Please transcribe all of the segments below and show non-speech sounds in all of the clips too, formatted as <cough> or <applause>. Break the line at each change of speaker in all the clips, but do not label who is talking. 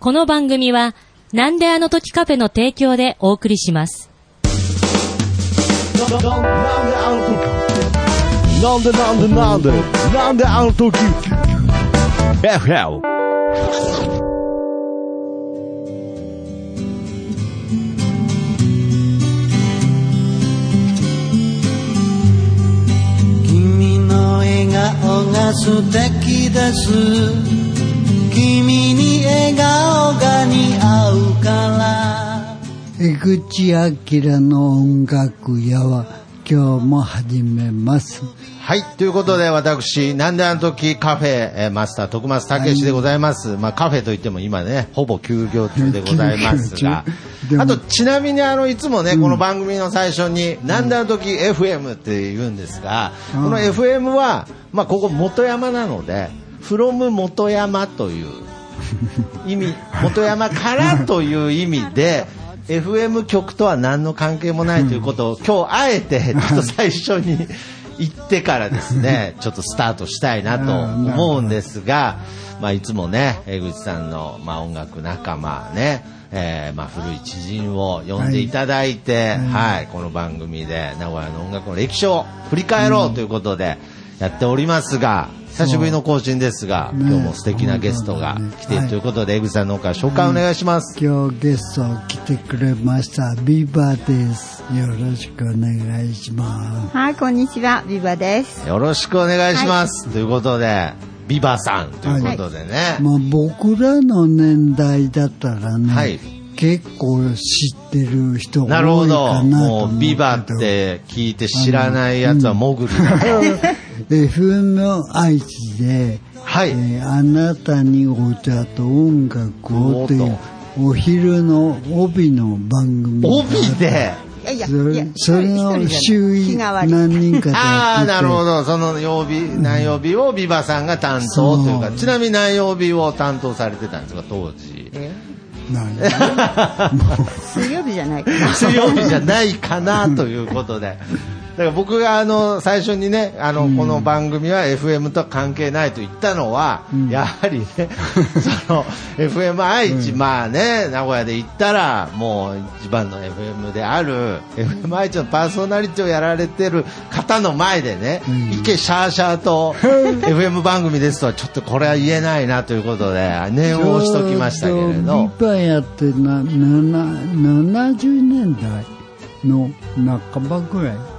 この番組は、なんであの時カフェの提供でお送りします。
なんでなんでなんでなんであの時 FL
君の笑顔が素敵です君に笑顔が似合うから
江口明の音楽屋は今日も始めます。
はい。ということで、私、なんであの時カフェ、えーマスター、徳松武史でございます。まあ、カフェといっても今ね、ほぼ休業中でございますがあと、ちなみに、あの、いつもね、この番組の最初に、なんであの時 FM って言うんですが、この FM は、まあ、ここ元山なので、from 元山という意味、元山からという意味で、FM 局とは何の関係もないということを、今日あえて、ちょっと最初に言ってからですね、<laughs> ちょっとスタートしたいなと思うんですが、まあ、いつもね、江口さんの、まあ、音楽仲間ね、えーまあ、古い知人を呼んでいただいて、はい、この番組で名古屋の音楽の歴史を振り返ろうということでやっておりますが、久しぶりの更新ですが、
ね
今日も素敵なゲストが来ているということで、江口さんの方から紹介お願いします。
今日ゲスト来てくれましたビバです。よろしくお願いします。
はい、こんにちは、ビバです。
よろしくお願いします。ということで、ビバさんということでね。
まあ僕らの年代だったらね、
はい
結構知ってる人多い
なるほど。
かなと思
もう、
うけど。
ビバって聞いて知らないやつはモグリだと。
FM <laughs> 愛知で、
はい
えーあなたにお茶と音楽をというお昼の帯の番組
帯で？
いやいや、
そ
いや
れ、それの周囲。何人かで
ああ、なるほど。その曜日、何曜日をビバさんが担当というか、
そう
ちなみに何曜日を担当されてたんですか、当時？
何 <laughs>
水曜日じゃないかな。
水曜日じゃないかなということで。だから僕があの最初にねあの、この番組は FM と関係ないと言ったのは、やはりね <laughs> その FM 愛知、まあね名古屋で言ったらもう一番の FM である FM 愛知のパーソナリティをやられてる方の前でね、いけシャーシャーと <laughs> FM 番組ですとはちょっとこれは言えないなということで念を押しときましたけれど。
ビバやってなな70年代の半ばぐらい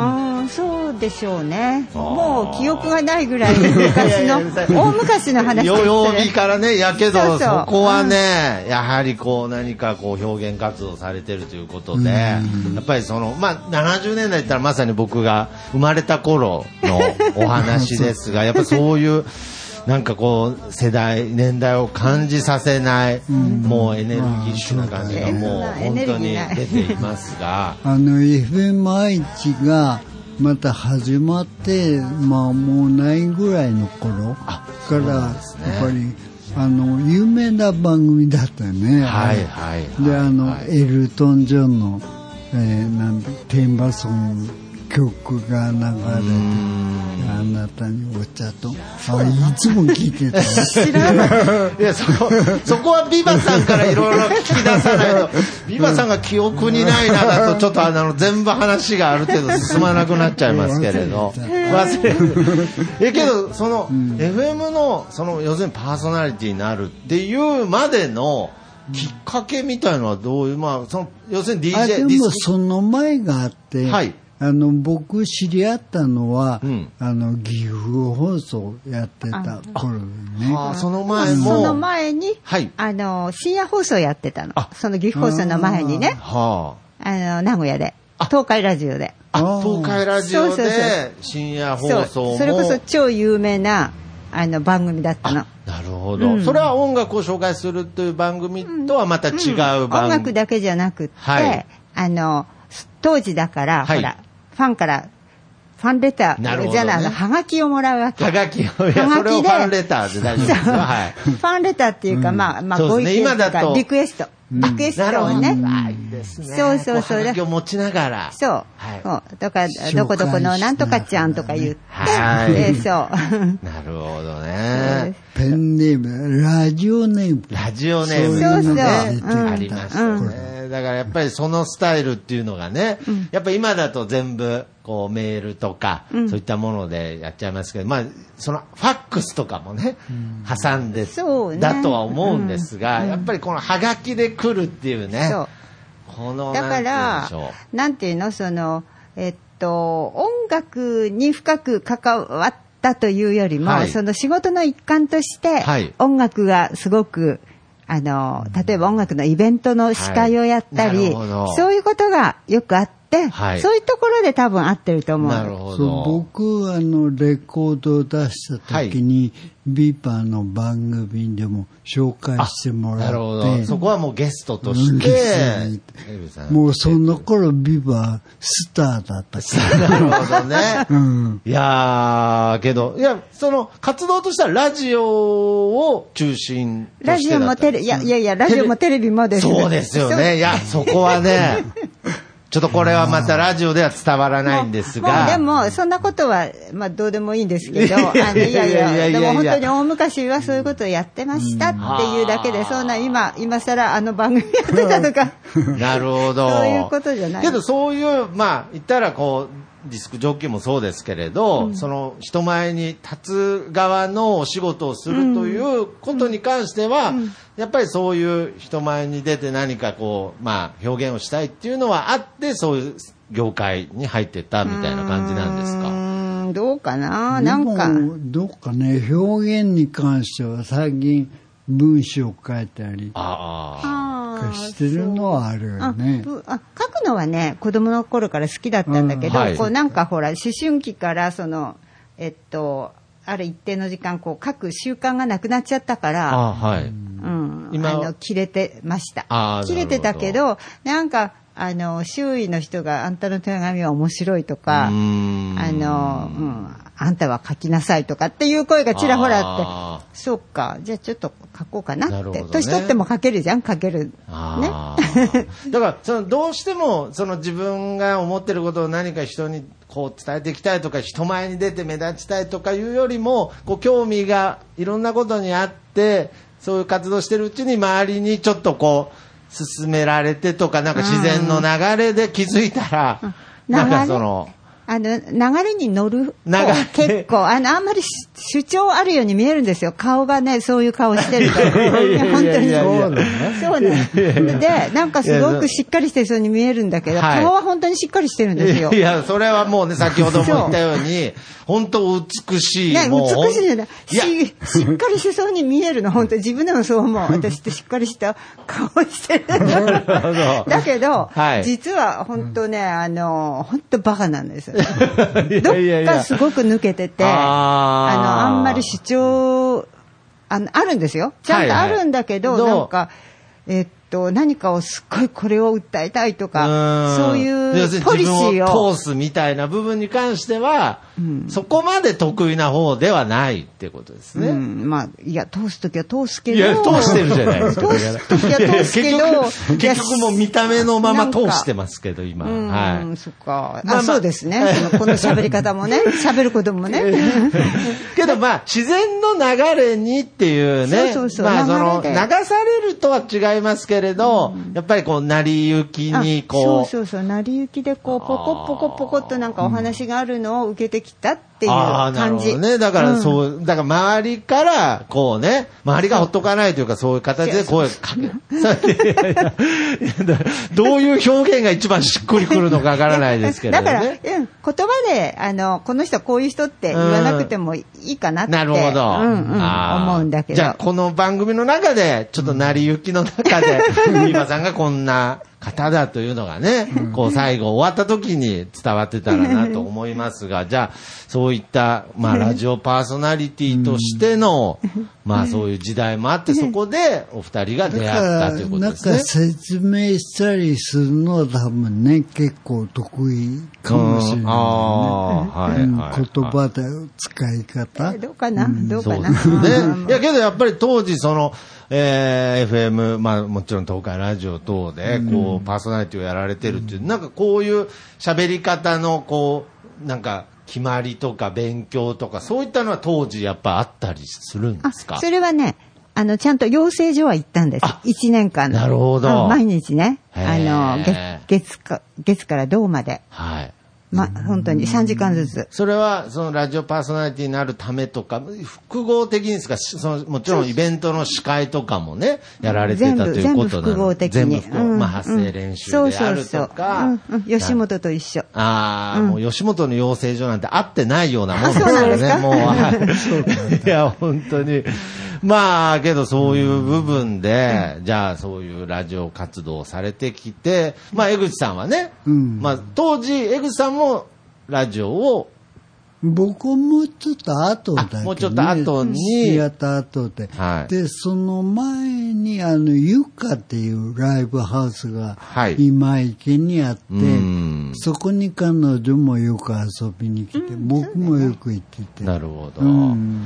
ああ、そうでしょうね。もう記憶がないぐらい昔の、大昔の話です
曜日からね、やけど、
そ
こはね、やはりこう何かこう表現活動されてるということで、やっぱりその、まあ、70年代って言ったらまさに僕が生まれた頃のお話ですが、<laughs> やっぱそういう、なんかこう、世代、年代を感じさせない、もうエネルギッシュな感じがもう本当に出ていますが、
あの FM 愛知がまた始まってまあもうないぐらいの頃からやっぱりあの有名な番組だったよね。
はいはいはい
であの、
はい。
エルトン・ジョンの、えーなんだテーマソング曲が流れてあなたにお茶とあいつも聞いてた。
い。<laughs> や、そこ、そこはビバさんからいろいろ聞き出さないと、ビバさんが記憶にないなだと、ちょっとあの、全部話がある程度進まなくなっちゃいますけれど。忘れる。え、けど、その、FM の、その、要するにパーソナリティになるっていうまでの、きっかけみたいのはどういう、まあ、その、要するに
あ
DJ、
で
ディス
もその前があって、
はい
あの僕知り合ったのは、
うん。
あの岐阜放送やってた頃にね。
あその前も、
その前に、
はい。
あの、深夜放送やってたの。
あ。
その岐阜放送の前にね、
は
あ。の、名古屋で、東海ラジオで。
あ。あ、東海ラジオ
そうそうそう。
で、深夜放
そう
送も。
それこそ超有名な、あの、番組だったの。
なるほど、
うん。
それは音楽を紹介するという番組とはまた違う番組、
音楽だけじゃなくって、
はい。
あの、当時だから、
はい。
ほら、ファンから、ファンレター、
なるほどね
じゃない、あの、はがきをもらうわけ。
はがきを、いや、それをファンレターで大丈夫ですよ。はい。
ファンレターっていうか、まあ、まあ、
そうですね
ご意見とか
今だと
リクエスト。リクエストをね。
あいいですね。
そうそうそう
こはが持ちながら。
そう。
はい
だから、どこどこのなんとかちゃんとか言って、
はい
えーそう。
なるほどね。ね。
ペンネーム、ラジオネーム。
ラジオネーム
そう
そう
ありましたね。だからやっぱりそのスタイルっていうのがね、やっぱり今だと全部こうメールとか、そういったものでやっちゃいますけど、まあ、そのファックスとかもね、挟ん。で、
そうね。
だとは思うんですが、やっぱりこのハガキで来るっていうね、
そう。
この、
だか
なん
らなんていうの、その、えっと、音楽に深く関わったというよりも、
はい。
その仕事の一環として、
はい。
音楽がすごく、あの、例えば音楽のイベントの司会をやった
はい。
り、
なるほど。
そういうことがよくあって、
はい
そういうところで多分合ってると思う。
なるほ
そう
ど。
僕あのレコードを出した時に、ビーパーの番組でも紹介してもら
なるほど。
って
そこはもうゲストとして
もう <laughs> その頃ビーバースターだったか
なるほどね。
ら、<laughs> うん、
いやー、けど、いや、その、活動としてはラジオを中心と
ラジ
してだった
オもテレビ、いやいやいや、ラジオもテレビもです。
そうですよね。いや、そこはね、<laughs> ちょっとこれはまたラジオでは伝わらないんです
もう
が。
でも、そんなことは、まあ、どうでもいいんですけど、あのいやい
いやいや。いや
や、
いや
でも本当に大昔はそういうことをやってましたっていうだけで、
うん
そんな今、今更あの番組やってたとか、
なるほど。<laughs>
そういうことじゃない。
けどそういう、まあ、言ったらこう、ディスクジョッキーもそうですけれど、その人前に立つ側のお仕事をするということに関しては、やっぱりそういう人前に出て何かこう、まあ、表現をしたいっていうのはあって、そういう業界に入ってったみたいな感じなんです
う
か。
どうかな、なんか、
どうかね表現に関しては最近文章を書いたり。
ああ。
あー
してるのはあるよね。
あ書くのはね子供の頃から好きだったんだけど、
うん。はい。
こうなんかほら思春期からそのえっとある一定の時間こう書く習慣がなくなっちゃったから、
あはい。
うん、
今
あの切れてました。切れてたけどなんかあの周囲の人があんたの手紙は面白いとかあの、うん、あんたは書きなさいとかっていう声がちらほらあって
あ
そうか。じゃあちょっと書こうかなって。
ね。
年取っても書けるじゃん書ける。ね。<laughs>
だからそのどうしてもその自分が思ってることを何か人にこう伝えていきたいとか人前に出て目立ちたいとかいうよりもこう興味がいろんなことにあってそういう活動してるうちに周りにちょっとこう進められてとかなんか自然の流れで気づいたら、なんかその
あの、流れに乗る結構、あの、あんまりし主張あるように見えるんですよ。顔がね、そういう顔してると。
いやいやい
本当に。そうね。で、なんかすごくしっかりしてそうに見えるんだけど、
はい
顔は本当にしっかりしてるんですよ
い。や、それはもうね、先ほども言ったように、本当美しい。
ね、美しいじゃない。し、しっかりしてそうに見えるの、本当に自分でもそう思う。<laughs> 私ってしっかりした顔してる。だけど、
はい
実は本当ね、あの、本当バカなんです <laughs> どっかすごく抜けてて、
あ
の、あんまり主張、あの、あるんですよ。ちゃんとあるんだけど、
はいはい
なんか、えっと、何かをすっごいこれを訴えたいとか、そういうポリシーを。
を。通すみたいな部分に関しては、そこまで得意な方ではないってことですね。
うん、まあ、いや、通すときは通すけど。
いや、通してるじゃないですか。
通すときは通すけど。
いや結局、
いや
結局もう見た目のまま通してますけど、今。
うん、
はい。
そっか。あ、
まあまあ
そうですね。そ <laughs> のこの喋り方もね、喋ることもね。<laughs>
けどまあ、自然の流れにっていうね。
そうそうそう
まあ、その、流されるとは違いますけれど、やっぱりこう、成り行きに
あ
こう、
そうそうそう、成り行きでこう、ポコポコポコっとなんかお話があるのを受けてききたっていう感じ。
ね。だから
うん
そう、だから周りから、こうね、周りがほっとかないというか、そういう形で声かけ、<laughs> どういう表現が一番しっくりくるのかわからないですけれど
だから、うん、
ね。
言葉で、あの、この人はこういう人って言わなくてもいいかなって、
なるほど。
うんうん、
あー
思うんだけど。
じゃあ、この番組の中で、ちょっと成り行きの中で、ビーバさんがこんな方だというのがね、こう最後終わった時に伝わってたらなと思いますが、じゃあ、そういった、まあ、ラジオパーソナリティとしての、まあ、そういう時代もあって、そこでお二人が出会ったということ
なんか
ですね。
説明したりするのは多分ね、結構得意かもしれない、ね。
うん。あーはい
うん
はい
言葉で使い方。
えどうかな、どうかな？
そうですね。
うん。
いや、けどやっぱり当時、その、えー FM、まあもちろん東海ラジオ等で、こう、パーソナリティをやられてるっていう、なんかこういう喋り方の、こう、なんか、決まりとか勉強とか、そういったのは当時やっぱあったりするんですか？
あそれはね、あの、ちゃんと養成所は行ったんです
あ。
1年間の。
なるほど
うん毎日ね。
へ
あ
ー
の、月、月か、月から銅まで。
はい。
ま、本当に3時間ずつ。
それは、そのラジオパーソナリティになるためとか、複合的にですか、しそのもちろんイベントの司会とかもね、やられてたということなの
全部全部複合的にうん
まあ、発声練習であるとか。
うんうん吉本と一緒。
ああ、もう吉本の養成所なんて会ってないようなもんですからね、もう。は <laughs> いいや、本当に。まあ、けどそういう部分で、じゃあそういうラジオ活動をされてきて、まあ、江口さんはね、
うん。
まあ、当時、江口さんもラジオを
僕もうちょっと後だけど、ね、
あもうちょっと後に。
やった後で、
はい。
でその前にあのゆかっていうライブハウスが
はい。
今池にあって、
うん。
そこに彼女もよく遊びに来て、僕もよく行ってて。
なるほど。
うん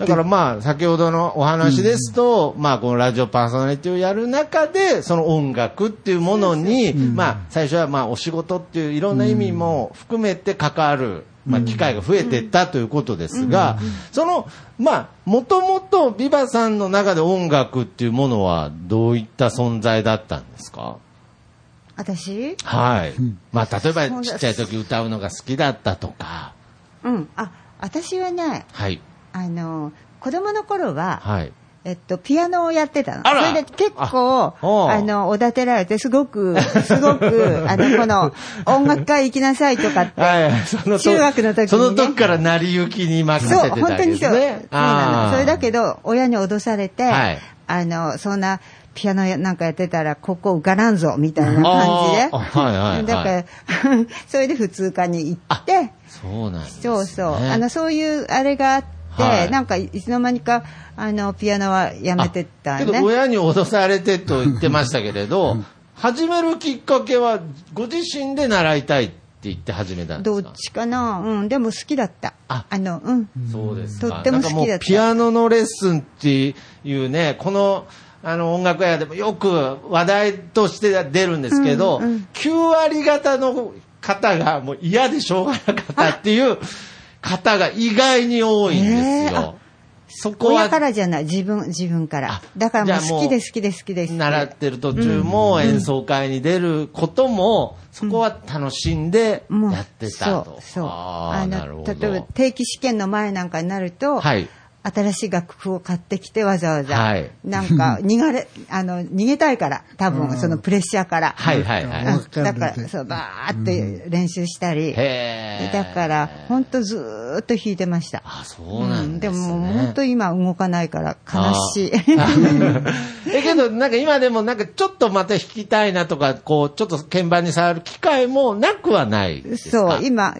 だからまあ、先ほどのお話ですと、まあ、このラジオパーソナリティをやる中で、その音楽っていうものに、まあ、最初はまあ、お仕事っていういろんな意味も含めて関わる、まあ、機会が増えていったということですが、その、まあ、もともとビバさんの中で音楽っていうものはどういった存在だったんですか？
私？
はい。まあ、例えばちっちゃい時歌うのが好きだったとか、
うん。あ、私はね、
はい。
あの、子供の頃は、
はい。
えっと、ピアノをやってたの。それで結構、
あ
あの、おだてられて、すごく、<laughs> すごく、あの、この、音楽会行きなさいとかって、
はい、そのと
中学の時にね
その時から成り行きに任せ
そう、
てたわけ
本当にそう。
ですね。
そうなの。それだ
ど、
けど、親に脅されて、
はい
あの、そんな、ピアノやなんかやってたら、ここ受からんぞ、みたいな感じで。
はいはいはい
だから、<laughs> それで普通科に行って、
そうなんです、ね。
そうそう。あの、そういうあれがあって、
はい
なんか、いつの間にか、あの、ピアノはやめてった
けど
ね。
親に脅されてと言ってましたけれど、始めるきっかけは、ご自身で習いたいって言って始めたんですか？
どっちかな？うん、でも好きだった。
あ
あの、うん。
そうですか。
とっても好きだった
ピアノのレッスンっていうね、この、あの音楽屋でもよく話題として出るんですけど、
うんうん
9割方の方がもう嫌でしょうがなかったっていう方が意外に多いんですよ。そこは
親からじゃない、自分、自分から
あ。
だからもう好きで好きで好きです。
習ってる途中も演奏会に出ることも、そこは楽しんで
もう
やってたと。
そう、そう。
あー
あ
なるほど
の、例えば定期試験の前なんかになると、
はい。
新しい楽譜を買ってきてわざわざ、
はい
なんか <laughs> 逃がれ、あの、逃げたいから、多分そのプレッシャーから。
はいはいはい。
だから、そう、バーって練習したり。
へー
だから、本当ずーっと弾いてました。
あ、そうなんですね。
でも、本当今動かないから悲しい。<laughs>
えけど、なんか今でもなんかちょっとまた弾きたいなとか、こう、ちょっと鍵盤に触る機会もなくはないですか？
そう、今、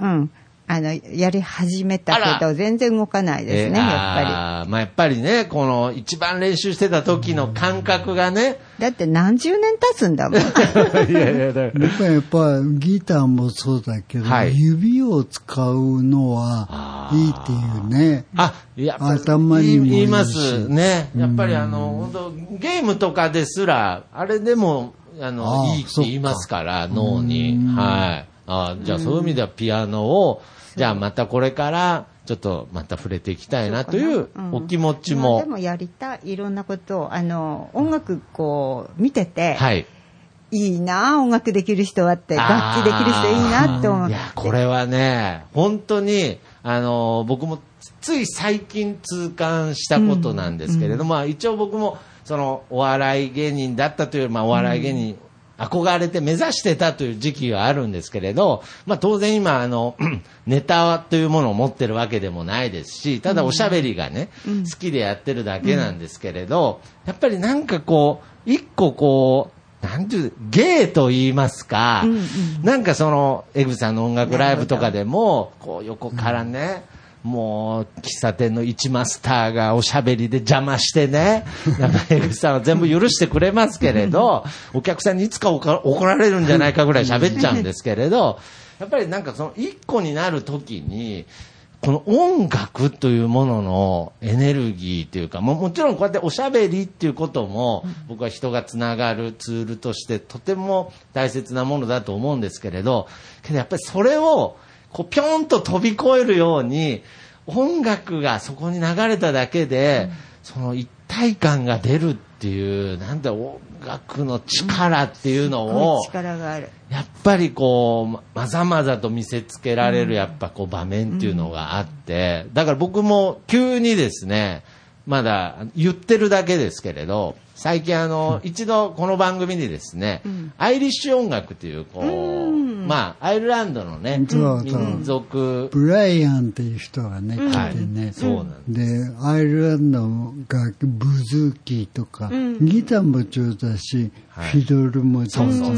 うん。あの、やり始めたけど、全然動かないですね、
えー
やっぱ
あーまあやっぱりね、この一番練習してた時の感覚がね。
り。だって何十年経つんだもん。<laughs>
いやいや、だ
やっぱりやっぱギターもそうだけど、
はい
指を使うのはいいっていうね。
あ、いや、
頭にもいいし
言いますね。やっぱりあの、本当ゲームとかですら、あれでも、あの、いいって言いますから、脳に。はい。あーじゃあそういう意味ではピアノを、じゃあまたこれから、ちょっとまた触れていきたいなという
うん
お気持ちも
まあで。もやりたい、いろんなことを、あの、音楽こう、見てて、
はい。
いいな音楽できる人はって、楽器できる人いいなって思う。
いや、これはね、本当に、あの、僕もつい最近痛感したことなんですけれども、まあ一応僕も、その、お笑い芸人だったというまあお笑い芸人、憧れて目指してたという時期があるんですけれど、まあ当然今、あの、<clears throat> ネタというものを持ってるわけでもないですし、ただおしゃべりがね、好きでやってるだけなんですけれど、やっぱりなんかこう、一個こう、なんていう、芸と言いますか、なんかその、エグさんの音楽ライブとかでも、こう横からね、もう、喫茶店の一マスターがおしゃべりで邪魔してね、なんかエグさんは全部許してくれますけれど、お客さんにいつか怒ら怒られるんじゃないかぐらい喋っちゃうんですけれど、やっぱりなんかその一個になるときに、この音楽というもののエネルギーというか、ももちろんこうやっておしゃべりっていうことも、僕は人がつながるツールとしてとても大切なものだと思うんですけれど、けどやっぱりそれを、こう、ぴょんと飛び越えるように、音楽がそこに流れただけで、その一体感が出るっていう、なんだ、音楽の力っていうのを、
力がある。
やっぱりこう、ままざまざと見せつけられるやっぱこう場面っていうのがあって、だから僕も急にですね、まだ言ってるだけですけれど、最近あの、一度この番組にですね、アイリッシュ音楽っていう、こう、まあ、アイルランドのね、民族、
ブライアンっていう人がね、来てね、
そうなん
で、アイルランドの楽器、ブズーキーとか、ギターも上手だし、
はい。
フィドルも上手な人が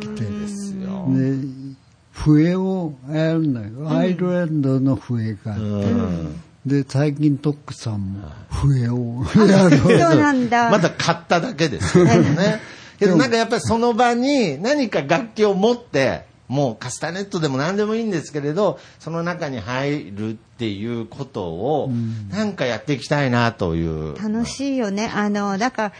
来て、
ですよ。
で、笛をやるのよ。アイルランドの笛があって、
うん
で、最近トックさんも笛をやる。
そうなんだ。
まだ買っただけですけどね。<laughs> けどなんかやっぱりその場に何か楽器を持って、もうカスタネットでも何でもいいんですけれど、その中に入るっていうことを、なんかやっていきたいなという。
楽しいよね。あの、だから、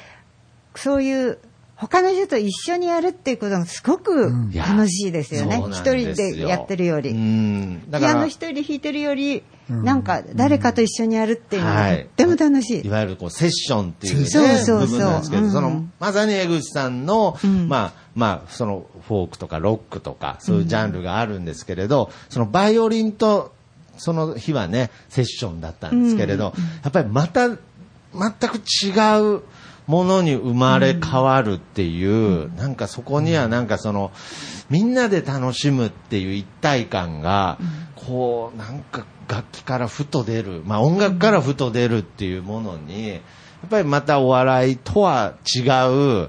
そういう、他の人と一緒にやるっていうことがすごく楽しいですよね。
そうなん
人でやってるより。
うん。だから
ピアノ一、人で弾いてるより、なんか誰かと一緒にやるっていうのが
はい。
とっても楽しい。
いわゆるこうセッションっていうね、
そうそうそう。
部分なんですけど、
うん。
その、まさに江口さんの、
ん。
まあ、まあ、そのフォークとかロックとか、そういうジャンルがあるんですけれど、そのバイオリンと、その日はね、セッションだったんですけれど、やっぱりまた、全く違うものに生まれ変わるっていう、なんかそこにはなんかその、みんなで楽しむっていう一体感が、こう、なんか楽器からふと出る、まあ音楽からふと出るっていうものに、やっぱりまたお笑いとは違う、やっ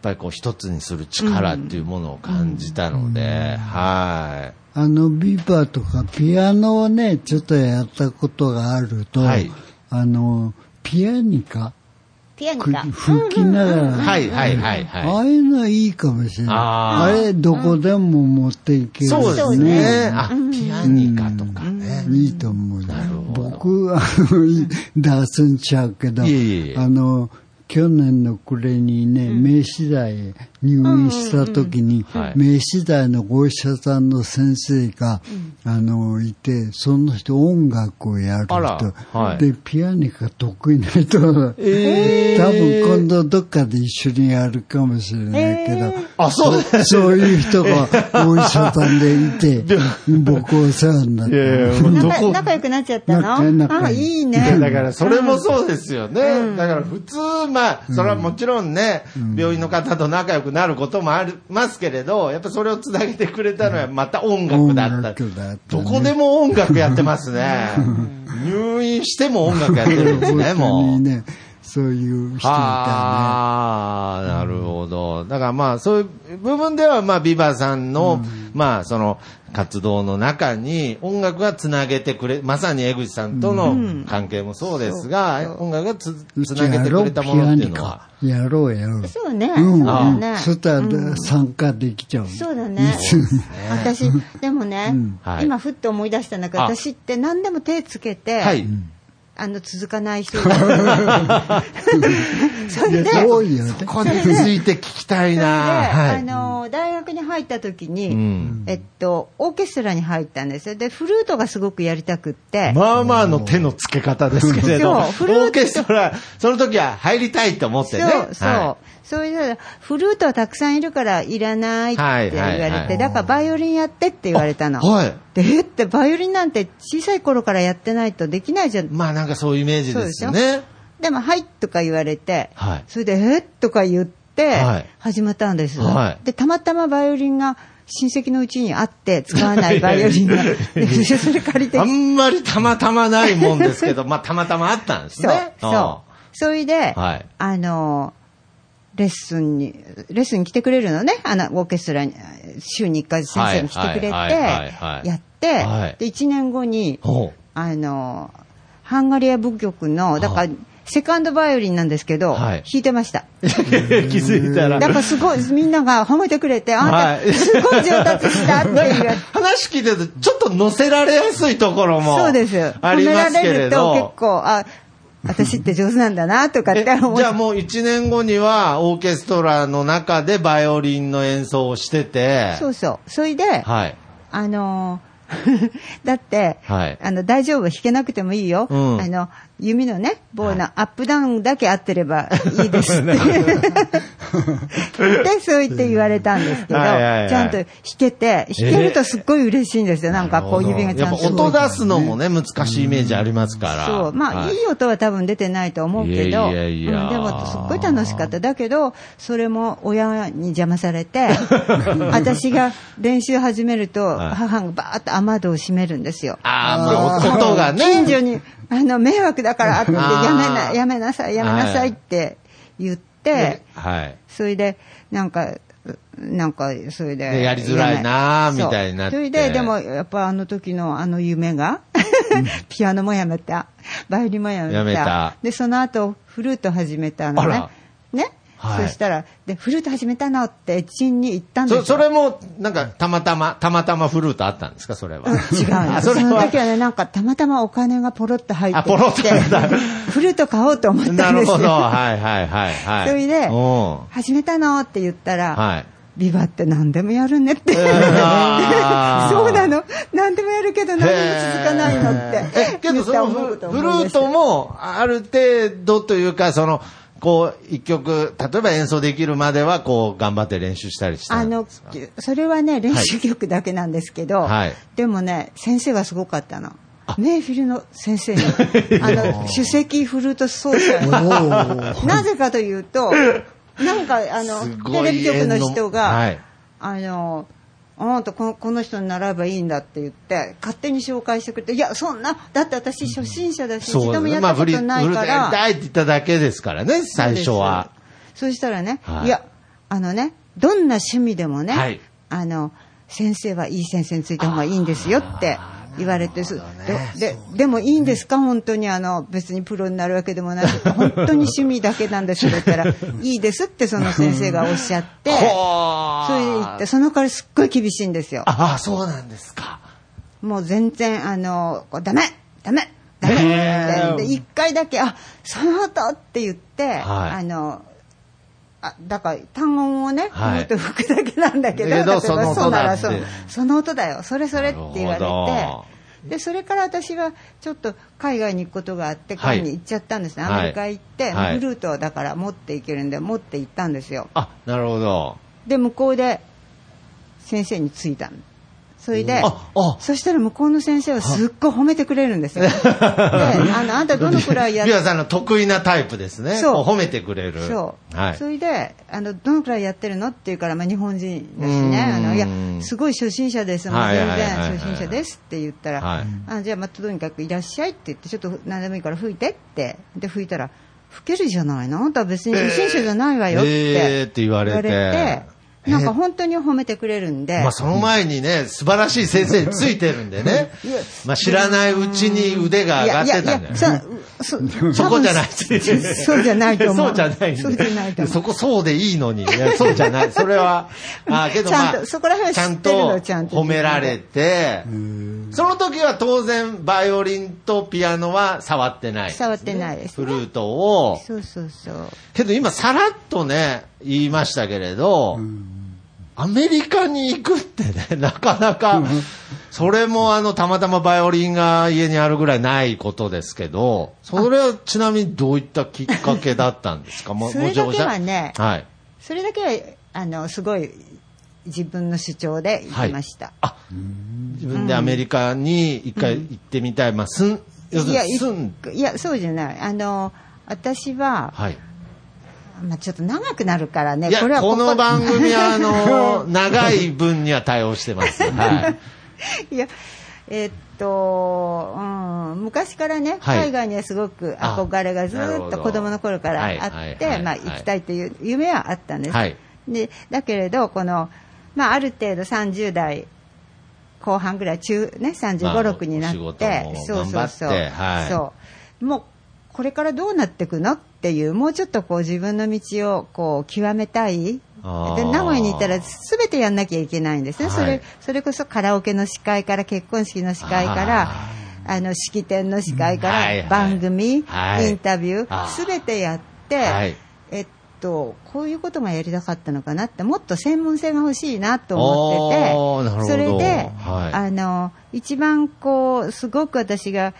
ぱりこう一つにする力っていうものを感じたので、はい。
あの、ビバとかピアノをね、ちょっとやったことがあると、
はい
あの、ピアニカ、く
ピアニカ。
吹きながら、
はいはいはいはい。
ああいうのいいかもしれない。
あー
あれ、どこでも持っていけるし
そうですね。あ、ピアニカとかね。
いいと思う。僕、<laughs> あの、い脱線しちゃうけど、
いえいえ
あの、去年の暮れにね、名刺大へ入院した時に、
はい。
名刺大のお医者さんの先生が、あの、いて、その人音楽をやる人、で、ピアニカ得意な人、
え
多分今度どっかで一緒にやるかもしれないけど、
あ、そう。
そういう人が <laughs> お医者さんでいて、僕お世話になって。
仲仲良くなっちゃった
仲
のあ、
仲いい
ね。
だからそれもそうですよね。だから普通、まあ、それはもちろんね、病院の方と仲良くなることもありますけれど、やっぱそれをつなげてくれたのはまた音楽だった。ど
ね
こでも音楽やってますね。<laughs> 入院しても音楽やってるんですね、もう。
そういう人いた
ああ、なるほど。だからまあ、そういう部分では、まあ、ビバさんの、まあ、その、活動の中に音楽がつなげてくれ、まさに江口さんとの関係もそうですが、音楽がつ
ね。
つなげてくれたものっていうのは。
やろうやろう。
そうね。
うん、
そうだね。
そしたら参加できちゃう。
そうだね。私、でもね、
はい
今ふっと思い出したんだけど、
あ
私って何でも手つけて、
はい。
あの、続かない人だ。<laughs> それで、
多いよね。
ここについて聞きたいなは
あ
い。
の、大学に入った時に、
うん
えっと、オーケストラに入ったんですよ。で、フルートがすごくやりたくって、
まあまあの手の付け方ですけれど、オ
ー
ケストラ、その時は入りたいと思ってね。
そう、そう。
は
それで、フルートはたくさんいるからいらないって言われて、
はいはいはい
だからバイオリンやってって言われたの。
はい。
で、えってバイオリンなんて小さい頃からやってないとできないじゃん。
まあなんかそういうイメージですよね。
でも、はいとか言われて、
はい
それで、えとか言って
はい、
始まったんです、
はい
で、たまたまバイオリンが親戚のうちにあって、使わない <laughs> バイオリンが。でそれ借りて
あ、んまりたまたまないもんですけど、まあたまたまあったんです <laughs>
そう
ね。、
そう。それで、
はい
あの、レッスンに、レッスンに来てくれるのね。あの、オーケストラに、週に1回先生に来てくれて、やって、
はい
で、1年後に、あの、ハンガリア舞曲の、だから、セカンドバイオリンなんですけど、
はい
弾いてました。<laughs>
気づいたら。
だからすごい、みんなが褒めてくれて、あんた、
はい
すごい上達したって言われて。
話聞いてると、ちょっと乗せられやすいところも
そうです。
ありますけれ
褒められると結
ど。
構、あ、私って上手なんだな、とかって
え
思
じゃあもう1年後にはオーケストラの中でバイオリンの演奏をしてて。
そうそう。それで、
はい。
あのー <laughs> だって、
はい
あの、大丈夫、弾けなくてもいいよ。
うん
あの、弓のね、棒のアップダウンだけ合ってれば <laughs> いいですって。<laughs> で、そう言って言われたんですけど、
はいはいはい
ちゃんと弾けて、弾けるとすっごい嬉しいんですよ。なんかこう指がちゃんと。
やっぱ音出すのもね、難しいイメージありますから。
そう。まあ、、
はい
い音は多分出てないと思うけど、
いやいやいや
うんでも、すっごい楽しかった。だけど、それも親に邪魔されて、<laughs> 私が練習始めると、
はい
母がバーッと雨戸を閉めるんですよ。
ああ、まあ、音がね。
近所に、あの、迷惑だから <laughs> って、やめな、やめなさい、やめなさいって言って、
はい。
それで、なんか、なんか、それで。
でやりづらいなみたいにな
それで、でも、やっぱあの時のあの夢が、<laughs> ピアノもやめた、バイオリンもやめた。
やめた
で、その後、フルート始めたのね。ね。
はい
そしたら、で、フルート始めたのって、チンに言ったんですよ。
そ、それも、なんか、たまたま、たまたまフルートあったんですか、それは。
違うの
あ <laughs> それは
その時はね、なんかたまたまお金がポロッと入って
あポロッと
きて
入った、
フルート買おうと思ったんですよ。
なるほど。はいはいはいはい。
それで
お
始めたのって言ったら、
はい。
ビバって何でもやるねって。
あー <laughs>
そうなの？何でもやるけど何も続かないのって
え。けど、そのフルートも、ある程度というか、その、こう、一曲、例えば演奏できるまでは、こう、頑張って練習したりした。
あのそれはね、練習曲だけなんですけど、
はい。
でもね、先生がすごかったの。メイフィルの先生に、<laughs> あの、首席フルート奏者になぜかというと、なんか、あのテレビ局の人が、
はい。
あの、あなたこのこの人に習えばいいんだって言って、勝手に紹介してくれて、いや、そんな、だって私初心者だし、一度もやったことないか
フルートやり
ら、
たいって言っただけですからね、最初は。
そうしたらね、
はい。
い、や、あのね、どんな趣味でもね、
はい。
あの、先生はいい先生についた方がいいんですよって言われて、すでででもいいんですか？本当にあの、別にプロになるわけでもなくて、本当に趣味だけなんですって言ったら、<laughs> いいですってその先生がおっしゃって、
ほ
それで言って、その代わりすっごい厳しいんですよ。
ああ、そうなんですか。
もう全然、あの、こうダメダメダメってで一回だけ、あ、その音って言って、
はい。
あの、あだから単音をね、
はい
もっと吹くだけなんだけど、
だけどその
ならそうその音だよ、それそれって言われ
ど
て、で、それから私はちょっと海外に行くことがあって、
はい
海に行っちゃったんですね。
はい
アメリカ行って、
はい
フルートをだから持っていけるんで、持って行ったんですよ。
あ、なるほど。
で、向こうで先生についたの。それで、そしたら向こうの先生はすっごい褒めてくれるんですよ。<laughs> で、あの、あんたどのくらいやっ
ビアさんの得意なタイプですね。
そう
こ褒めてくれる。
そう。
はい
そ。れで、あの、どのくらいやってるのって言うから、まあ、日本人だし
うん
ね、あの、いや、すごい初心者です。もう全然初心者ですって言ったら、
はい
あじゃあ、まあ、とにかくいらっしゃいって言って、ちょっと何でもいいから吹いてって。で、吹いたら、吹けるじゃないの？あんたは別に初心者じゃないわよって。
えーって言われて
なんか本当に褒めてくれるんで。
まあその前にね、素晴らしい先生についてるんでね。まあ知らないうちに腕が上がってたんだよ
そそ <laughs>
そこじゃない。
そうじゃないと思う。
そうじゃない
そうじゃないと思う。
そこそうでいいのに。いやそうじゃない。それは、<laughs> あけどまあ、
ちゃんとそこら辺
ちゃんと
ちゃんと
褒められて、その時は当然バイオリンとピアノは触ってない、
触ってないですね
フルートを。
そうそうそう。
けど今さらっとね、言いましたけれど、アメリカに行くってね、<laughs> なかなか、それもあの、たまたまバイオリンが家にあるぐらいないことですけど、それはちなみにどういったきっかけだったんですか？も
それだけはね
はい。
それだけは、あの、すごい、自分の主張で言ってました。
あ、自分でアメリカに一回行ってみたい。まあ、すん、要する
いや、
に住ん、
いや、そうじゃない。あの、私は、
はい。
まあちょっと長くなるからね、これは
この番組は、あの、<laughs> 長い分には対応してます。はい。<laughs>
いや、えっと、うん、昔からね、
はい
海外にはすごく憧れがずっと子供の頃から
はい
あって、まあ行きたいという夢はあったんです。
はい
で、だけれど、この、まあある程度30代後半ぐらい、中、ね、35、
まあ
6になって
も、
そうそうそう。そう。もう、これからどうなっていくのっていう、もうちょっとこう自分の道をこう極めたい。で、名古屋に行ったら全てやんなきゃいけないんですね。そ
はい。
れ、それこそカラオケの司会から結婚式の司会から、あの、式典の司会か
はいはい。
ら番組、
はい。
インタビュ
あ
ー、すべてやって、
はい。
えっとこういうことがやりたかったのかなってもっと専門性が欲しいなと思っててそれで、
はい。
あの一番こうすごく私が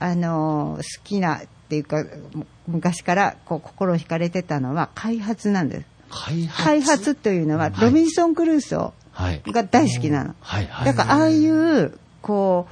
あの好きなっていうかむ昔からこう心惹かれてたのは開発なんです。
開発？
開発というのはロビンソン・クルーソ
はい
ーが大好きなの、
はい。はい。
だからああいうこ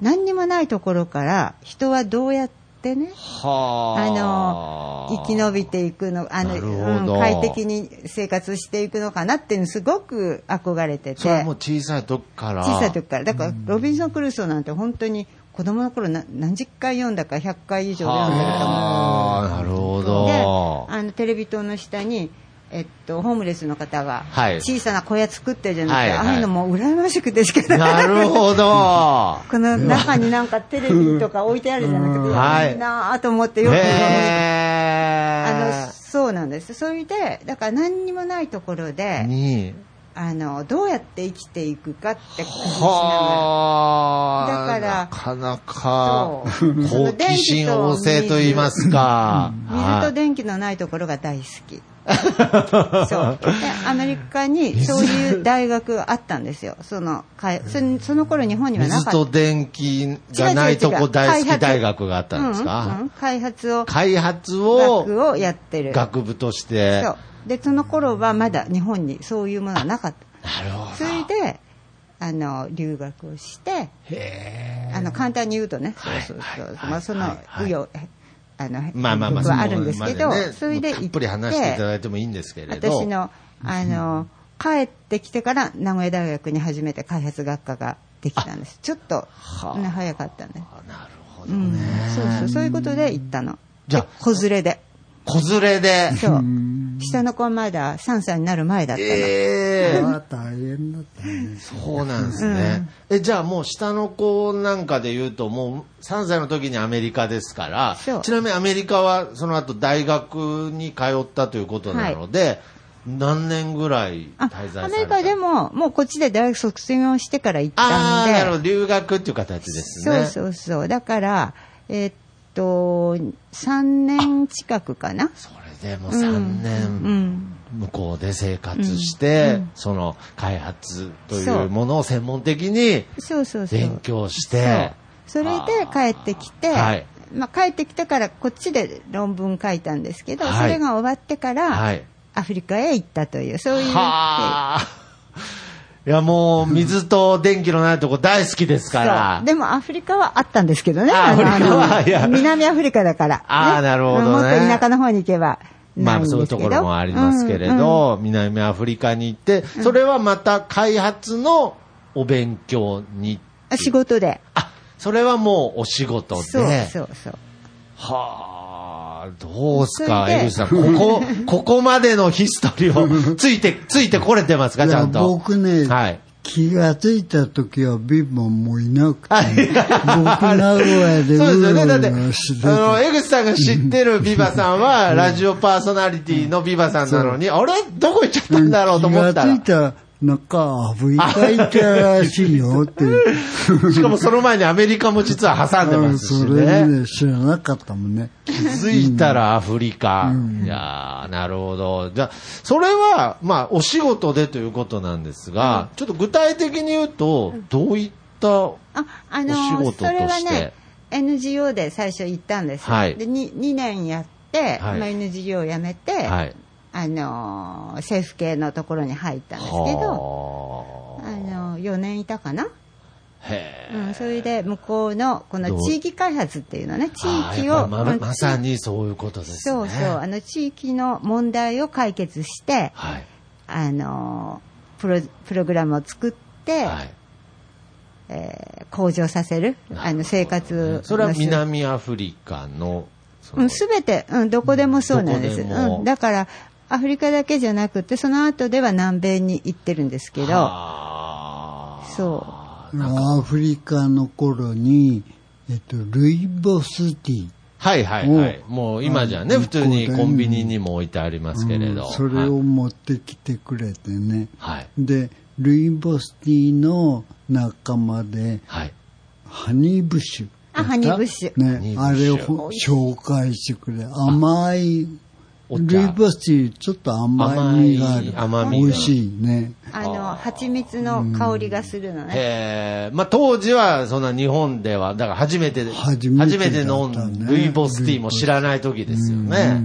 う何にもないところから人はどうやってね
は
あ。の生き延びていくのあの、うん、
ど
快適に生活していくのかなっていうのすごく憧れてて。
それはもう小さい時から
小さい時からだからロビンソン・クルーソーなんて本当に子供の頃な何十回読んだか100回以上読んでると思う
ああなるほ
で
ど
あのテレビ塔の下に、えっと、ホームレスの方が
はい。
小さな小屋作ってるじゃないですか、
はいはい。
ああいうのも羨ましくてしかない。
なるほど。<laughs>
この中になんかテレビとか置いてあるじゃなくて、
はい。
いいなぁと思ってよく
へ
あの
え
そうなんです。それでだから何にもないところで
に
あのどうやって生きていくかって工夫しながら
はあ
だから
なかなか好奇心旺盛と言いますか。
水と電気のないところが大好き。<laughs> そう。でアメリカにそういう大学があったんですよ、そのかいそその頃日本にはなかった。
水と電気がないとこ大好き大学があったんです
うんう
か
ん。開発を
開発を
学をやってる。
学部として。
そうでその頃はまだ日本にそういうものはなかった。
なるほど
それであの留学をして
へ
あの簡単に言うとね、
はい
そうそうそう、
はい
まあその
はいはい
紆余あの
まあまあまあ、
あるんですけど、
ま
それで行って
たっぷり話していただいてもいいんですけれど。
私のあの帰ってきてから名古屋大学に初めて開発学科ができたんです。ちょっと、ね、早かったね。
あなるほど
うん
ね。
そうそうそういうことで行ったの。
じゃ
子連れで。
子連れで。
そう。下の子はまだ3歳になる前だったの。
ええ
まあ大変だったね。
そうなんですね。え、じゃあもう下の子なんかで言うと、もう3歳の時にアメリカですからちなみにアメリカはその後大学に通ったということなので、何年ぐらい
あ
滞在
アメリカでも、もうこっちで大学卒業してから行った
ああ、
んで。
なるほど。留学っていう形ですね。
そうそうそう。だから、えーっと、3年近くかな？
それでも3
う
年
ん。
向こうで生活して、その開発というものを専門的に
そうそうそう。
勉強して、
それで帰ってきて、
はい
まあ、帰ってきてからこっちで論文書いたんですけど、
はい
それが終わってから、
はい。
アフリカへ行ったという、そういう。
はあ。いやもう水と電気のないとこ大好きですから。
でもアフリカはあったんですけどね。
あアフリカは
南アフリカだから。
あーなるほどね
もっと田舎の方に行けば
ま。あそういうところもありますけれど、南アフリカに行って、それはまた開発のお勉強に。
あ仕事で。
あ、それはもうお仕事で。
そうそうそう。
はあ、どうすか、江口さん。ここ、<laughs> ここまでのヒストリーをついて、<laughs> ついてこれてますか、ちゃんと。
僕ね、
はい。
気がついた時はビバンもいなくて、
はい
僕名古屋で
そうですよね。だって、あの、
て、
江口さんが知ってるビバさんは、ラジオパーソナリティのビバさんなのに、あれ？どこ行っちゃったんだろうと思ったら
気がつい。たら、なんかアフリカ行ったらしいよって。<laughs>
しかもその前にアメリカも実は挟んでますし
それ
ね。
ね、知らなかったもんね。
気づいたらアフリカ。いやー、なるほど。じゃあ、それは、まあ、お仕事でということなんですが、ちょっと具体的に言うと、どういった、
あ、あの
お仕事として？
それはね、NGO で最初行ったんですよ。
はい
で 2, 2年やって、
はい
まあ、NGO を辞めて、
はい。
あの政府系のところに入ったんですけど、あ
は
の4年いたかな、うん、それで向こうのこの地域開発っていうのね、地域を、
ま
うん
まさにそういうことですね。
そうそう、あの地域の問題を解決して、
はい。
あのプロプログラムを作って、
はい。
えー向上させる、あの生活
それは南アフリカの、
すべて、うん、どこでもそうなんです。うん、だから、アフリカだけじゃなくて、その後では南米に行ってるんですけど、そ
アフリカの頃に、えっと、ルイボスティー。
はいはいはい。もう今じゃね、
あ
普通にコンビニにも置いてありますけれど。
うんそれを持ってきてくれてね。
はい。
で、ルイボスティーの仲間で、
はい。
ハニーブッシュ。
あハニーブッシュ
ね
ハニー、ブッシュ
あれを紹介してくれ。甘い
お茶
ルイボスティーちょっと甘みがある。
甘い甘みが
美味しいね。
あの、蜂蜜の香りがするのね。
えーまあ、当時はそんな日本では、だから初めて、
初めて
飲んルイボスティーも知らない時ですよね。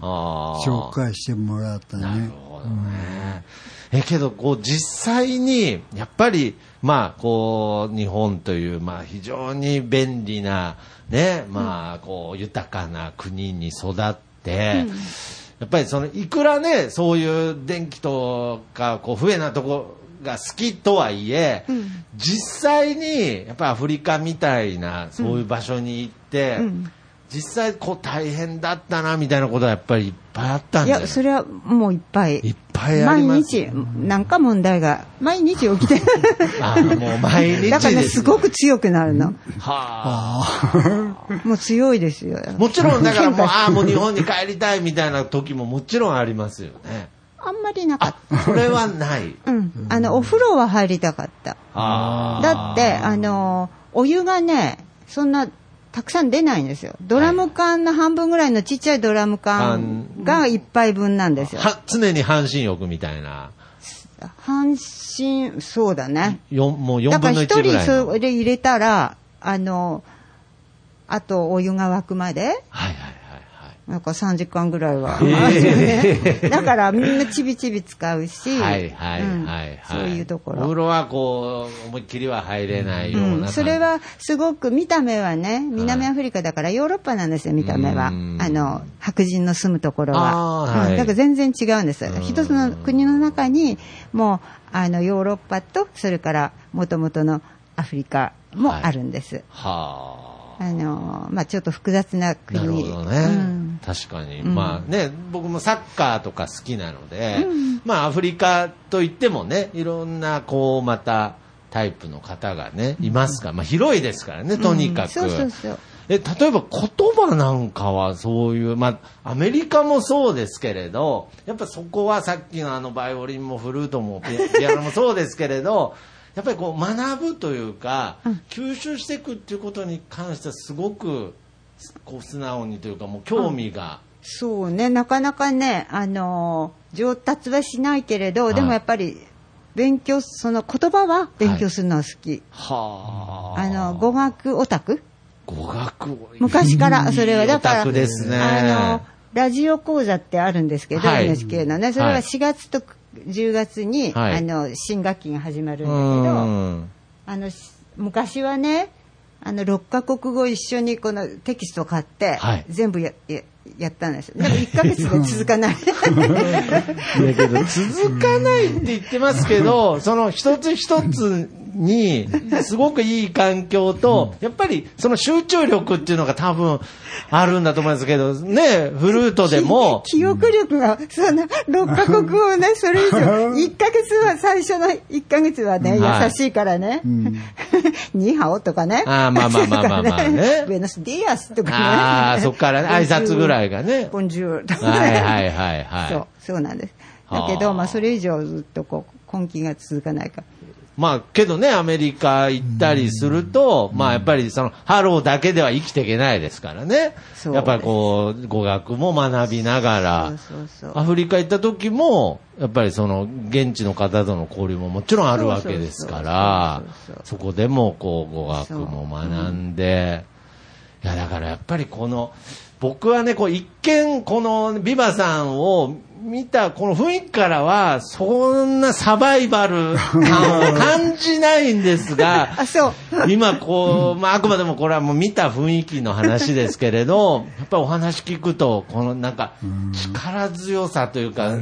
あー
紹介してもらった
なる
ね。
ほどね。え、けど、こう、実際に、やっぱり、まあ、こう、日本という、まあ、非常に便利な、ね、まあ、こう、豊かな国に育って、やっぱりその、いくらね、そういう電気とか、こう、不便なとこが好きとはいえ、実際に、やっぱりアフリカみたいな、そういう場所に行って、実際、こう、大変だったな、みたいなことはやっぱりいっぱいあったん
いや、
じゃない
それはもういっぱい。
いっぱいあります。
毎日、なんか問題が、毎日起きてる。
あもう毎日です、
だからね、すごく強くなるの。
は
もう強いですよ。
あ。もちろん、だからもう、ああ、もう日本に帰りたいみたいな時ももちろんありますよね。
あんまりなかっ
それはない。
た。うん。あの、お風呂は入りたかった。
あ
だって、あの、お湯がね、そんな、たくさん出ないんですよ。ドラム缶の半分ぐらいのちっちゃいドラム缶が一杯分なんですよ。
は常に半身浴みたいな。
半身、そうだね。
もう4
だから
分の1ぐ
一人
らいの。
それ入れたら、あの、あとお湯が沸くまで、
はいはい。
なんか3時間ぐらいは。<laughs> だからみんなちびちび使うし、
はいはい
うん
はいはい。
そういうとこ
お風
ろ。
呂はこう、思いっきりは入れないような
うん。それはすごく見た目はね、南アフリカだからヨーロッパなんですよ、見た目は。
うん
あの、白人の住むところは。
はい
うんだから全然違うんです
うん。
一つの国の中に、もう、あの、ヨーロッパと、それから元々のアフリカもあるんです。
はあ。
あの、まあちょっと複雑な国。
なるほどね、
うん。
確かに、
うん。
まあね、僕もサッカーとか好きなので、まあアフリカといってもね、いろんなこうまたタイプの方がね、いますか。ら、まあ広いですからね、とにかく。
そうそうそう。
え、例えば言葉なんかはそういう、まあ、アメリカもそうですけれど、やっぱそこはさっきのあのバイオリンもフルートもピピアノもそうですけれど、やっぱりこう学ぶというか、吸収していくっていうことに関してはすごく、こう素直にというかもう興味が、
そうね、なかなかね、あのー上達はしないけれど、
はい。
でもやっぱり、勉強、その言葉は勉強するのは好き。
はあ。
あの、語学オタク？
語学
昔から、それは、だから、
ね。
あの、ラジオ講座ってあるんですけど、
はい。
NHK のね、それ
は
はい4月と10月に、
はい
あの、新学期が始まるんだけ
う
ど、
ん。
あの、し昔はね、あの、6カ国語一緒にこのテキストを買って、
はい
全部やややったんですよ。でも1ヶ月で続かない。<laughs>
いやけど、続かないって言ってますけど、その一つ一つに、すごくいい環境と、やっぱりその集中力っていうのが多分あるんだと思いますけど、ね、フルートでも、<laughs>
記憶力が、そんな、6カ国語をね、それ以上、1ヶ月は、最初の1ヶ月はね、
はい
優しいからね、你好とかね。
あーまあまあまあまあまあね
buenos días とかね。
ああ、そっからね、<laughs> 挨拶ぐらいがね。
bonjour とかね。
はいはいはいはい。<laughs>
そう、そうなんです。だけ
はあ
ど、まあ、それ以上ずっとこう、根気が続かないから。
まあ、けどね、アメリカ行ったりすると、まあ、やっぱりその、ハローだけでは生きていけないですからね。やっぱりこう、語学も学びながら、アフリカ行った時も、やっぱりその、現地の方との交流ももちろんあるわけですから
そ
こでもこう、語学も学んで、いや、だからやっぱりこの、僕はね、こう、一見、この、ビバさんを見た、この雰囲気からは、そんなサバイバル感 <laughs> を感じないんですが。<laughs> 今こう、まあ、あくまでもこれはもう見た雰囲気の話ですけれど、やっぱりお話聞くと、このなんか、力強さというか。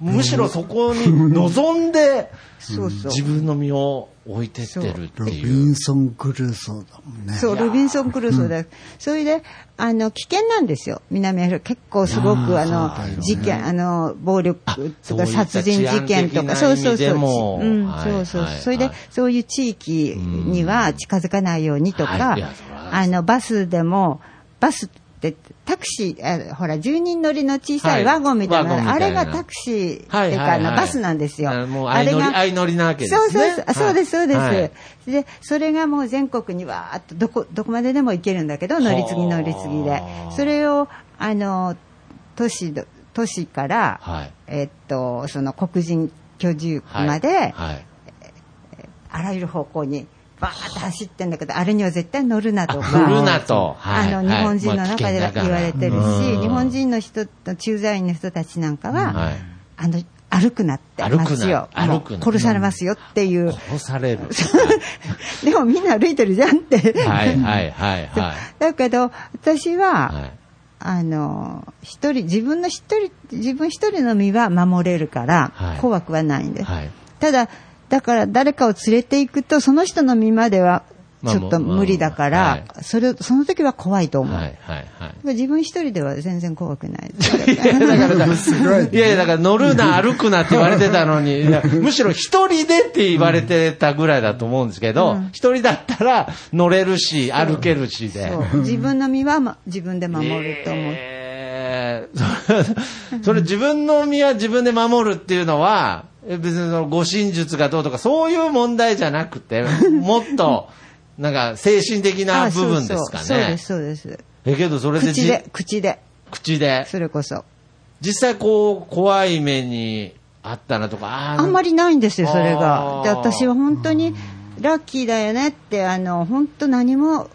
むしろそこに望んで。自分の身を置いてってるって
ロビ
いう。
ンソン・クルーソーだもんね。
そう、ロビンソン・クルーソーだ。それで、あの、危険なんですよ。南アフリカ。結構すごく、あの、事件、あの、暴力とか殺人事件とか、
そう
そうそうそう。ん、
はい
そうそう
はい。
それで
はい、
そういう地域には近づかないようにと
は
かあの、バスでも、バスって、タクシー、あほら、10人乗りの小さいワゴンみたいな、
はいいな
あれがタクシーって
はいいう
か、
はいはい
あのバスなんですよ。
あもう相乗り相乗りなわけですね
そうそうそう、そうです、そうです。
はい
で、それがもう全国にわーっと、どこ、どこまででも行けるんだけど、乗り継ぎ乗り継ぎで
は。あ
それを、あの、都市ど、都市から、
はい。
えっと、その黒人居住区まで、
はい。
あらゆる方向にバーッと走ってんだけど、あれには絶対乗るなとか。
振るなと。
あの、日本人の中では言われてるし、日本
人
人の人と駐在員の人たちなんかは、
はい。
あの、歩くなって、街を。殺されますよっていう。
殺される。<laughs>
でもみんな歩いてるじゃんって。
はいはいはいはい。
だけど、私は、
はい。
あの、一人、自分の一人、自分一人の身は守れるから、
はい
怖くはないんです。
はい。
ただ、だから誰かを連れて行くと、その人の身までは、ちょっと無理だか
まあま
ら、それ、その時は怖いと思う。
はいはいはい。
自分一人では全然怖くない。<laughs>
いやだからさいやいや、だから乗るな、歩くなって言われてたのに、い <laughs> やむしろ一人でって言われてたぐらいだと思うんですけど、一人だったら乗れるし、歩けるしで。
そう自分の身は、ま、自分で守ると思う。
えーそ <laughs> それ自分の身は自分で守るっていうのは、え別にその護身術がどうとかそういう問題じゃなくて、もっと、<laughs> なんか精神的な部分ですかね。
そうです、そうです。
えけどそれでじ
口で、口で、
口で、
それこそ。
実際こう、怖い目にあったなとか、あ
んまりないんですよ、それ
あ
が。
ー
で、私は本当にラッキーだよねって、あの、本当何も、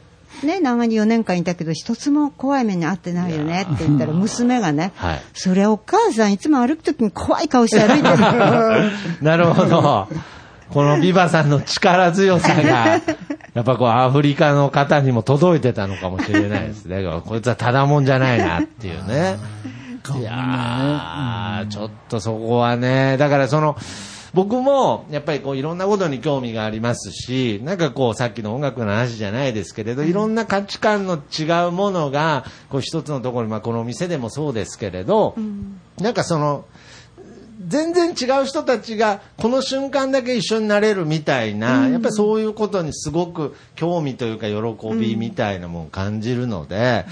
ね、長に4年間いたけど、一つも怖い目に遭ってないよねって言ったら、娘がね、
はい
それお母さんいつも歩くときに怖い顔して歩いてる。<laughs>
なるほど。このビバさんの力強さが、<laughs> やっぱこうアフリカの方にも届いてたのかもしれないですね。こいつはただもんじゃないなっていうね。いやー、ちょっとそこはね、だからその、僕もやっぱりこういろんなことに興味がありますし、なんかこうさっきの音楽の話じゃないですけれど、いろんな価値観の違うものが、こう一つのところに、まあこのお店でもそうですけれど、なんかその、全然違う人たちがこの瞬間だけ一緒になれるみたいな、やっぱりそういうことにすごく興味というか喜びみたいなものを感じるので、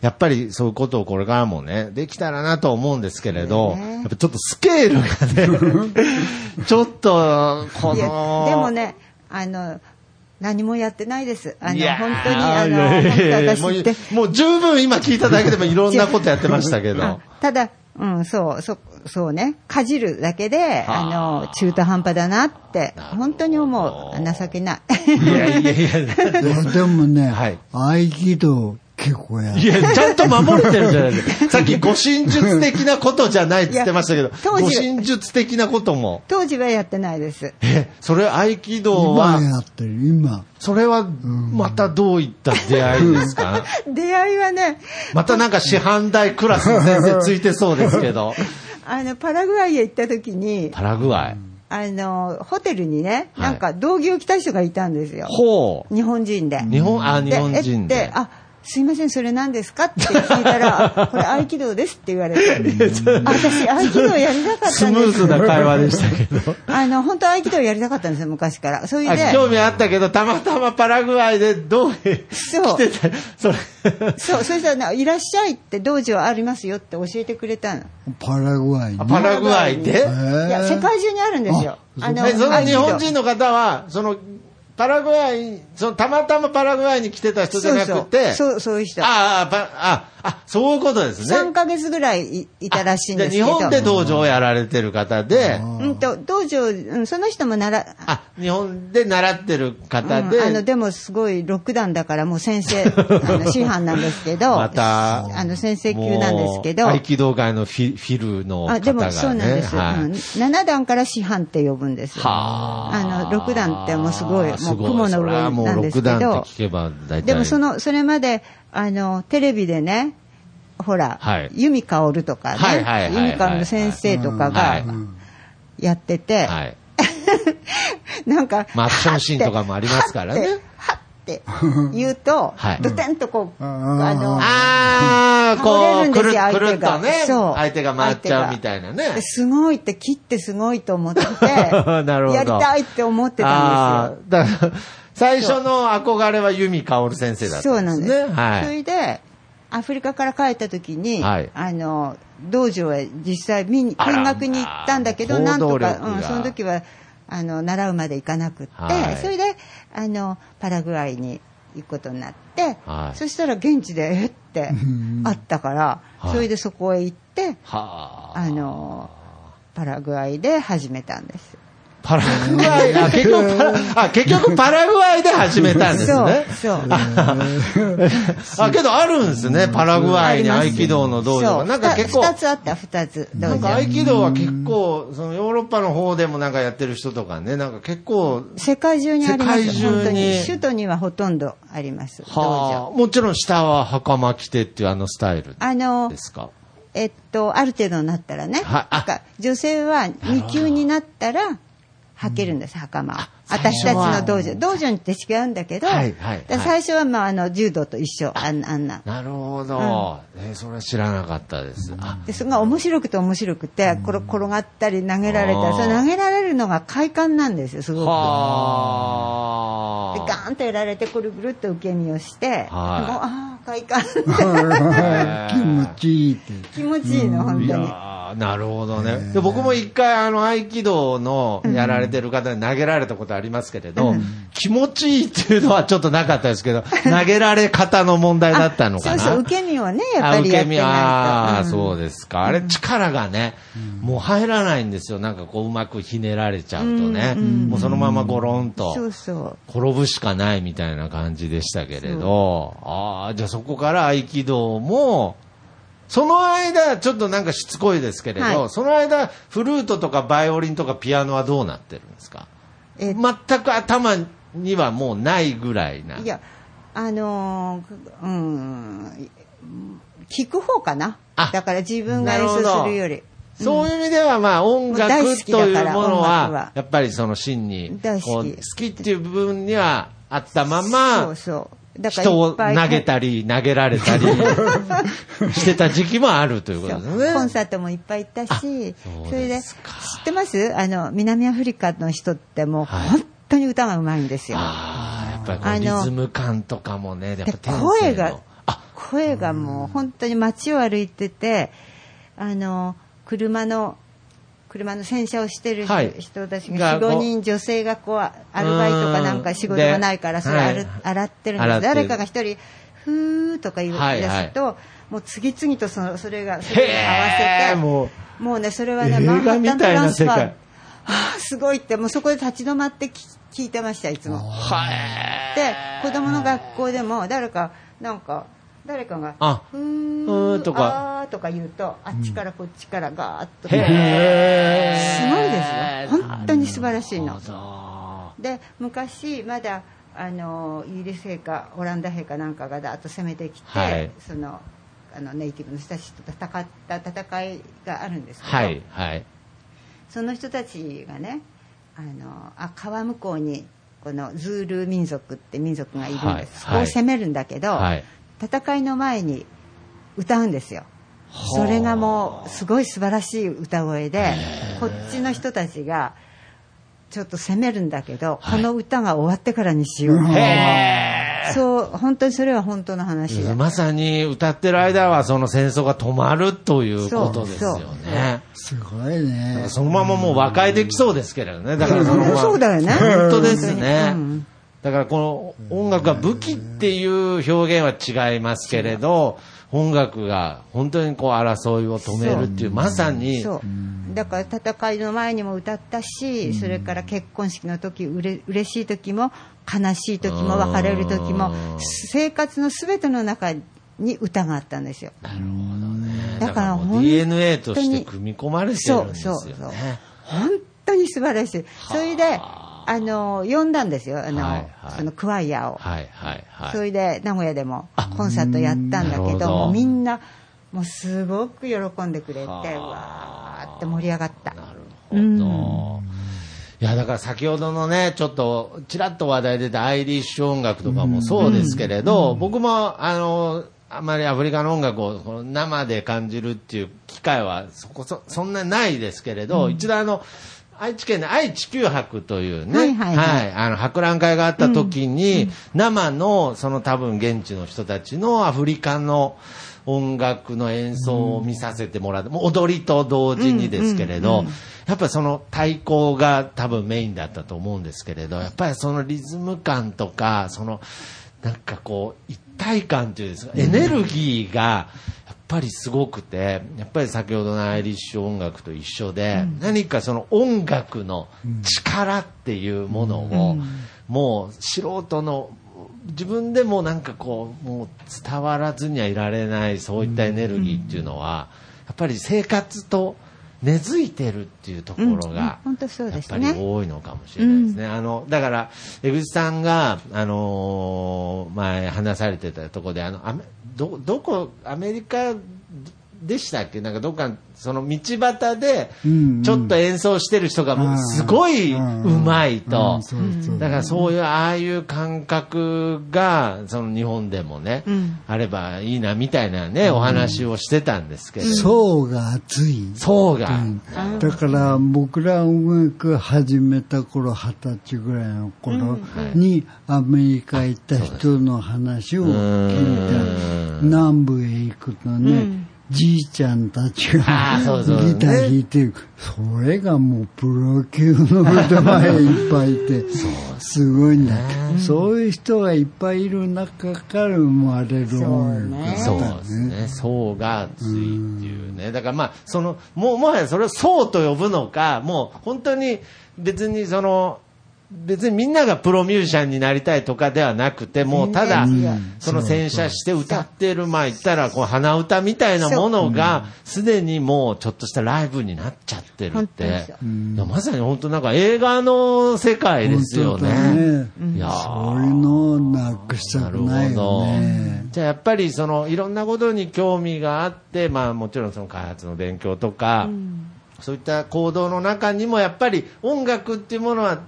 やっぱりそういうことをこれからもね、できたらなと思うんですけれど、やっぱちょっとスケールがね、<laughs> ちょっと、この、
でもね、あの、何もやってないです。あの、本当に、あの、私って。
もうもう十分今聞いただけでもいろんなことやってましたけど
あ。ただ、うん、そう、そ、そうね、かじるだけで、
はあ
あの、中途半端だなって、本当に思う。情けない。
いやいやいや、<laughs>
でもね、
はい
合気道結構やる
い。や、ちゃんと守れてるじゃないですか。<laughs> さっき護身術的なことじゃないって言ってましたけど
当
護
時
身術的なことも。
当時はやってないです。
え、それ合気道
今
は、
やってる、今。
それはまたどういった出会いですか？<laughs>
出会いはね、
またなんか師範代クラスの先生ついてそうですけど。
あの、パラグアイへ行った時に、
パラグアイ。
あの、ホテルにね、
はい
なんか道着を着た人がいたんですよ。
ほう。
日本人で。
日本、あ、日本人で
えって。あ、すいません、それ何ですか？って聞いたら、あ <laughs> これ合気道ですって言われて。あ私、合気道やりたかったんです。
スムーズな会話でしたけど。
あの、本当は合気道やりたかったんですよ、昔から。それで、
あ興味あったけど、たまたまパラグアイでどう
そう
来てて、それ。
そう、そしたらね、いらっしゃいって道場ありますよって教えてくれたの。
パラグアイ
パラグアイで？
いや、世界中にあるんですよ。あ
の日本人の方は、その、パラグアイ、そのたまたまパラグアイに来てた人じゃなくて、
そうそういう人。
ああ、パあ、あ、そういうことですね。
3ヶ月ぐらいいいたらしいんですけど。
日本で道場をやられてる方で、
うんと、道場、うん、その人もなら、
あ、日本で習ってる方で、
うんあの、でもすごい6段だからもう先生、<laughs> あの、師範なんですけど、
また、
あの、先生級なんですけど、
もう合気道界のフィフィルの方が、ね。
あ、でもそうなんです、
はい
うん。7段から師範って呼ぶんです。
は
あの、6段ってもうすごい、もう雲の上なんですけ
6段
ど
って、聞けば大体。
でもその、それまで、あの、テレビでね、ほら、
はい。
由美かおるとかね、由美かおるの先生とか
は
が
い。
やってて、
はい。<laughs>
なんか、
マッチョンシーンとかもありますからね。
はって、はって言うと、
はい。
ドテンとこう、
あ
あの、
ああ、こう、
倒れるん
くる
ですよ
くるっとね、
そう。
相手が回っちゃうみたいなね。
すごいって、切ってすごいと思って、<laughs>
なるほど。
やりたいって思ってたん
あーだから、最初の憧れは由美かおる先生だっ。たんでね。
そうなんですす。
はい。
それで、アフリカから帰った時に、
はい
あの、道場へ実際見見学に行ったんだけど、
まあ
なんとか、うん、その時は、あの、習うまで行かなくって、
はい
それで、あの、パラグアイに行くことになって、
はい
そしたら現地で、えって、あったから、
はい
それでそこへ行っって、
はあ。
あの、パラグアイで始めたんです。
パラグアイ、あ、結局パラ、あ、結局パラグアイで始めたんです
そう
ね。、
そう。
あ、けどあるんですね、パラグアイに合気道の道場なんか結構、
二つあった、二つ。道
なんか
場
合気道は結構、そのヨーロッパの方でもなんかやってる人とかね、なんか結構、
世界中にあります。
世界中に
本当に。首都にはほとんどあります。道
はあ、
場。
もちろん下は袴着てっていうあのスタイル
あの
で、すか？
えっと、ある程度になったらね。
はい
女性は2級になったら、履けるんです、袴を。
最
私たちの道場。道場によって違うんだけど、
はいはい
だから最初は、まあ、あの、柔道と一緒、あんあんな。
なるほど。えーそれは知らなかったです。あ、
で、それが面白くて面白くて、これ転がったり投げられたり、それ投げられるのが快感なんですよ、すごく。
はあ。
でガーンとやられてくるぐるっと受け身をして、
はい
もうああ快感 <laughs> <laughs>
気持ちいいって。
気持ちいいの本当に
ーなるほどね。で僕も一回あの合気道のやられてる方に投げられたことありますけれど、気持ちいいっていうのはちょっとなかったですけど、<laughs> 投げられ方の問題だったのかな。
そうそう受け身をねやっぱりやってないと
あ、
うん
そうですか。あれ力がね、もう入らないんですよ。なんかこううまくひねられちゃうとね。もうそのままゴロンと。転ぶしかないみたいな感じでしたけれど、ああ、じゃあそこから合気道も、その間、ちょっとなんかしつこいですけれど、
はい。
その間、フルートとかバイオリンとかピアノはどうなってるんですか？
え
全く頭にはもうないぐらいな。
いやあのーうん聞く方かな？
あ
だから自分が演奏
なるほど。
するより。
そういう意味では、まあ、音楽
大好き
と
だから
いうもの
音楽
は。
は、
やっぱりその真に、
大好き。
こう好きっていう部分にはあったま
そ
ま
う、そうだから
人を投げたり、投げられたり <laughs> してた時期もあるということですね。
コンサートもいっぱい行ったし、
そう。
それで、知ってます？あの、南アフリカの人ってもう
はい。
本当に歌がうまいんですよ。
ああ、やっぱりリズム感とかもね、やっぱ
声が
あ、
声がもう本当に街を歩いてて、あの、車の、車の洗車をしてる
はい。
人たち
が
が4、5人女性がこう、アルバイトかなんか仕事がないから、それ
で
洗ってるんです。誰かが一人、ふーとか言い出すと、もう次々とそのそれが、それに合わせて、
も
もうね、それはね、マンハッタントランスファー、ああ、すごいって、もうそこで立ち止まってき聞いてました、いつも。で、子供の学校でも、誰か、なんか、誰かが、
あ
ふー
とか
あーとか言うと、あっちからこっちからガーッと、
へ
すごいですよ。本当に素晴らしいの。
あ
で、昔、まだ、あの、イギリス兵か、オランダ兵かなんかがだーっと攻めてきて、
はい
その、あの、ネイティブの人たちと戦った戦いがあるんですけど、
はい、はい。
その人たちがね、あの、あ、川向こうに、このズール民族って民族がいるんです。
はい
そこを攻めるんだけど、
はい
戦いの前に歌うんですよ。それがもうすごい素晴らしい歌声で、こっちの人たちがちょっと攻めるんだけど、この歌が終わってからにしようって
へ
そう、本当にそれは本当の話で。
まさに歌ってる間はその戦争が止まるということですよ
そうそう
ね。
すごいね。
そのままもう和解できそうですけれどね。だからそのまま
そうだよね。
本当ですね
にうん。
だからこの音楽が武器っていう表現は違いますけれど、音楽が本当にこう争いを止めるっていう、まさに、
そう。だから戦いの前にも歌ったし、それから結婚式の時うれ嬉しい時も悲しい時も別れる時も
うん
生活のすべての中に歌があったんですよ。
なるほどね。
だから本当に
DNA として組み込まれてるん
そう
ですよね。
そうそう本当に素晴らしい。それであの呼んだんですよ。あの、
はいはい。
そのクワイヤーを、
はいはいはい。
それで名古屋でもコンサートやったんだけ
ど
ど。もうみんなもうすごく喜んでくれて
はあ。
わーって盛り上がった。
なるほど。いや、だから先ほどのね、ちょっと、ちらっと話題出たアイリッシュ音楽とかもそうですけれど、僕も、あの、あまりアフリカの音楽を生で感じるっていう機会はそこそ、そんなないですけれど、一度あの、愛知県で愛・地球博というね、
はいはいはい。
あの、博覧会があった時に、生の、その多分現地の人たちのアフリカの音楽の演奏を見させてもらって、もう踊りと同時にですけれど、やっぱりその太鼓が多分メインだったと思うんですけれど、やっぱりそのリズム感とか、その、なんかこう、一体感というんですか、エネルギーが、ぱぱりすごくて、やっぱり先ほどのアイリッシュ音楽と一緒で、何かその音楽の力っていうものを、もう素人の自分でもなんかこう、もう伝わらずにはいられないそういったエネルギーっていうのは、やっぱり生活と根付いてるっていうところ
うんうん。
が、
本当そう
やっ
ですね。
ぱり多いのかもしれないですね。あの、だから、江口さんが、あのー前話されてたところで、あの、ど、どこ、アメリカでしたっけ？なんかどっか、その道端でちょっと演奏してる人がすごいうまいと。だからそういう、ああいう感覚が、その日本でもね、
うん。
あればいいな、みたいなね、お話をしてたんですけど。
層が厚い。
そうが。
うん。だから僕ら音楽始めた頃二十歳ぐらいの頃にアメリカ行った人の話を聞いた。南部へ行くとね、じいちゃんたちがギター弾いてる、それがもうプロ級の腕前いっぱいいてすごいんだそういう人がいっぱいいる中から生まれる音楽
そう
だ
ですね。層が厚いっていうね。だからまあ、その、もう、もはやそれを層と呼ぶのか、もう本当に別にその、別にみんながプロミュージシャンになりたいとかではなくて、もうただその洗車して歌ってる、まあ言ったら、こう鼻歌みたいなものが、すでにもうちょっとしたライブになっちゃってるって。まさに本当なんか映画の世界ですよね。
ね。
いやー。
そういうのをなくした
なるほ
くないよ
ど。
ね。。
じゃあやっぱりそのいろんなことに興味があって、まあもちろんその開発の勉強とか、そういった行動の中にもやっぱり音楽っていうものは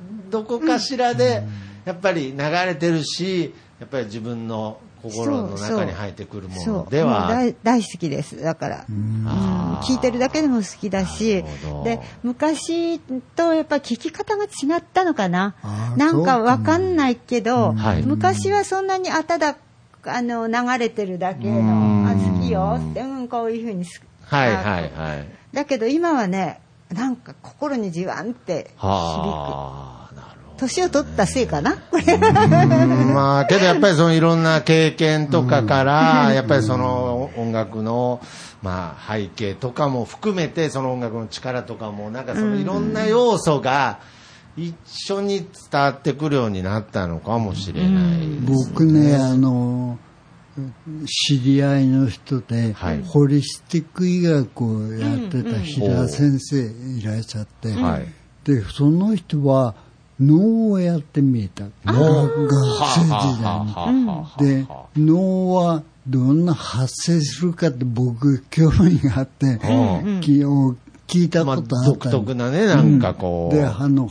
どこかしらでやっぱり流れてるし、やっぱり自分の心の中に入ってくるものでは。
大大好きです。だから、聞いてるだけでも好きだし。で昔とやっぱ聞き方が違ったのかな。なんか
そうか
わかんないけど、
はい。
昔はそんなにあただあの流れてるだけ
うん。
のあ好きよって、うん、こういうふうにす
はい
あ
はいはい。
だけど今はねなんか心にじわんって響く。年を取ったせいかな？これ
うん。まあ、けどやっぱりそのいろんな経験とかから、やっぱりその音楽の、まあ、背景とかも含めて、その音楽の力とかも、なんかそのいろんな要素が一緒に伝わってくるようになったのかもしれないです。
僕ね、あの、知り合いの人で、
はい。
ホリスティック医学をやってた平先生いらっしゃって、
はい。
で、その人は脳をやってみえた。学学生時代に。で、脳はどんな発生するかって僕興味があって、聞いた
まあ、
ことあったの
独特なね、なんかこう。
で、あの、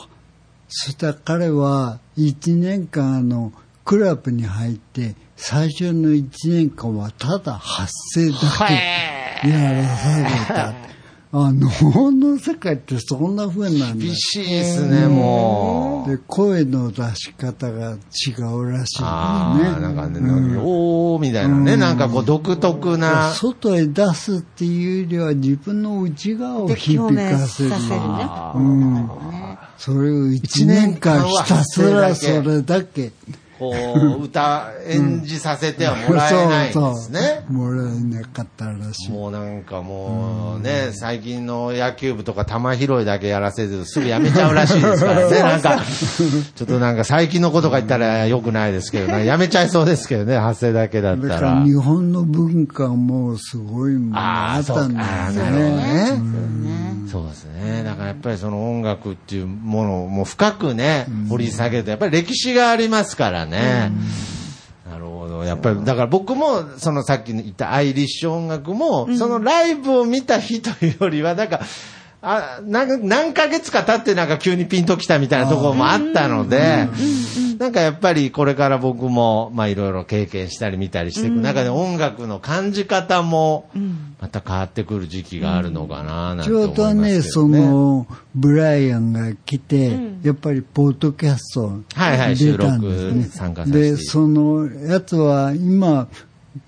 そしたら彼は1年間あの、クラブに入って、最初の1年間はただ発声だけやらされた。あ、脳の世界ってそんな風なんだ。
厳しいですね、もう。
で、声の出し方が違うらしいん
ああ。なんかね、おーみたいなね、なんかこう独特な。
外へ出すっていうよりは自分の内側を響かせる。
せるね
うんそれを一年間ひたすらそれだけ。
こう、<laughs> 歌、演じさせてはもらえないんですね。
そうそうもらえなかったらしい。
もうなんかもうね、最近の野球部とか球拾いだけやらせずすぐやめちゃうらしいですからね。なんか、ちょっとなんか最近のことか言ったら良くないですけどね。<laughs> やめちゃいそうですけどね、発声だけだった。
だからら日本の文化もすごいものがあったんだよ
あーそうかあーなるほど
ね。
そうですね。だからやっぱりその音楽っていうものをもう深くね、掘り下げると、やっぱり歴史がありますからね。なるほど。やっぱり、だから僕も、そのさっき言ったアイリッシュ音楽も、そのライブを見た日というよりは、なんか、あなん何ヶ月か経ってなんか急にピンときたみたいなところもあったので、なんかやっぱりこれから僕も、まあいろいろ経験したり見たりしていく中で音楽の感じ方も、また変わってくる時期があるのかななんて
ちょ
思いうますけどね。
どね、その、ブライアンが来て、やっぱりポッドキャスト
はいはい
出たんです
収録
ね。
参加させて。
で、そのやつは今、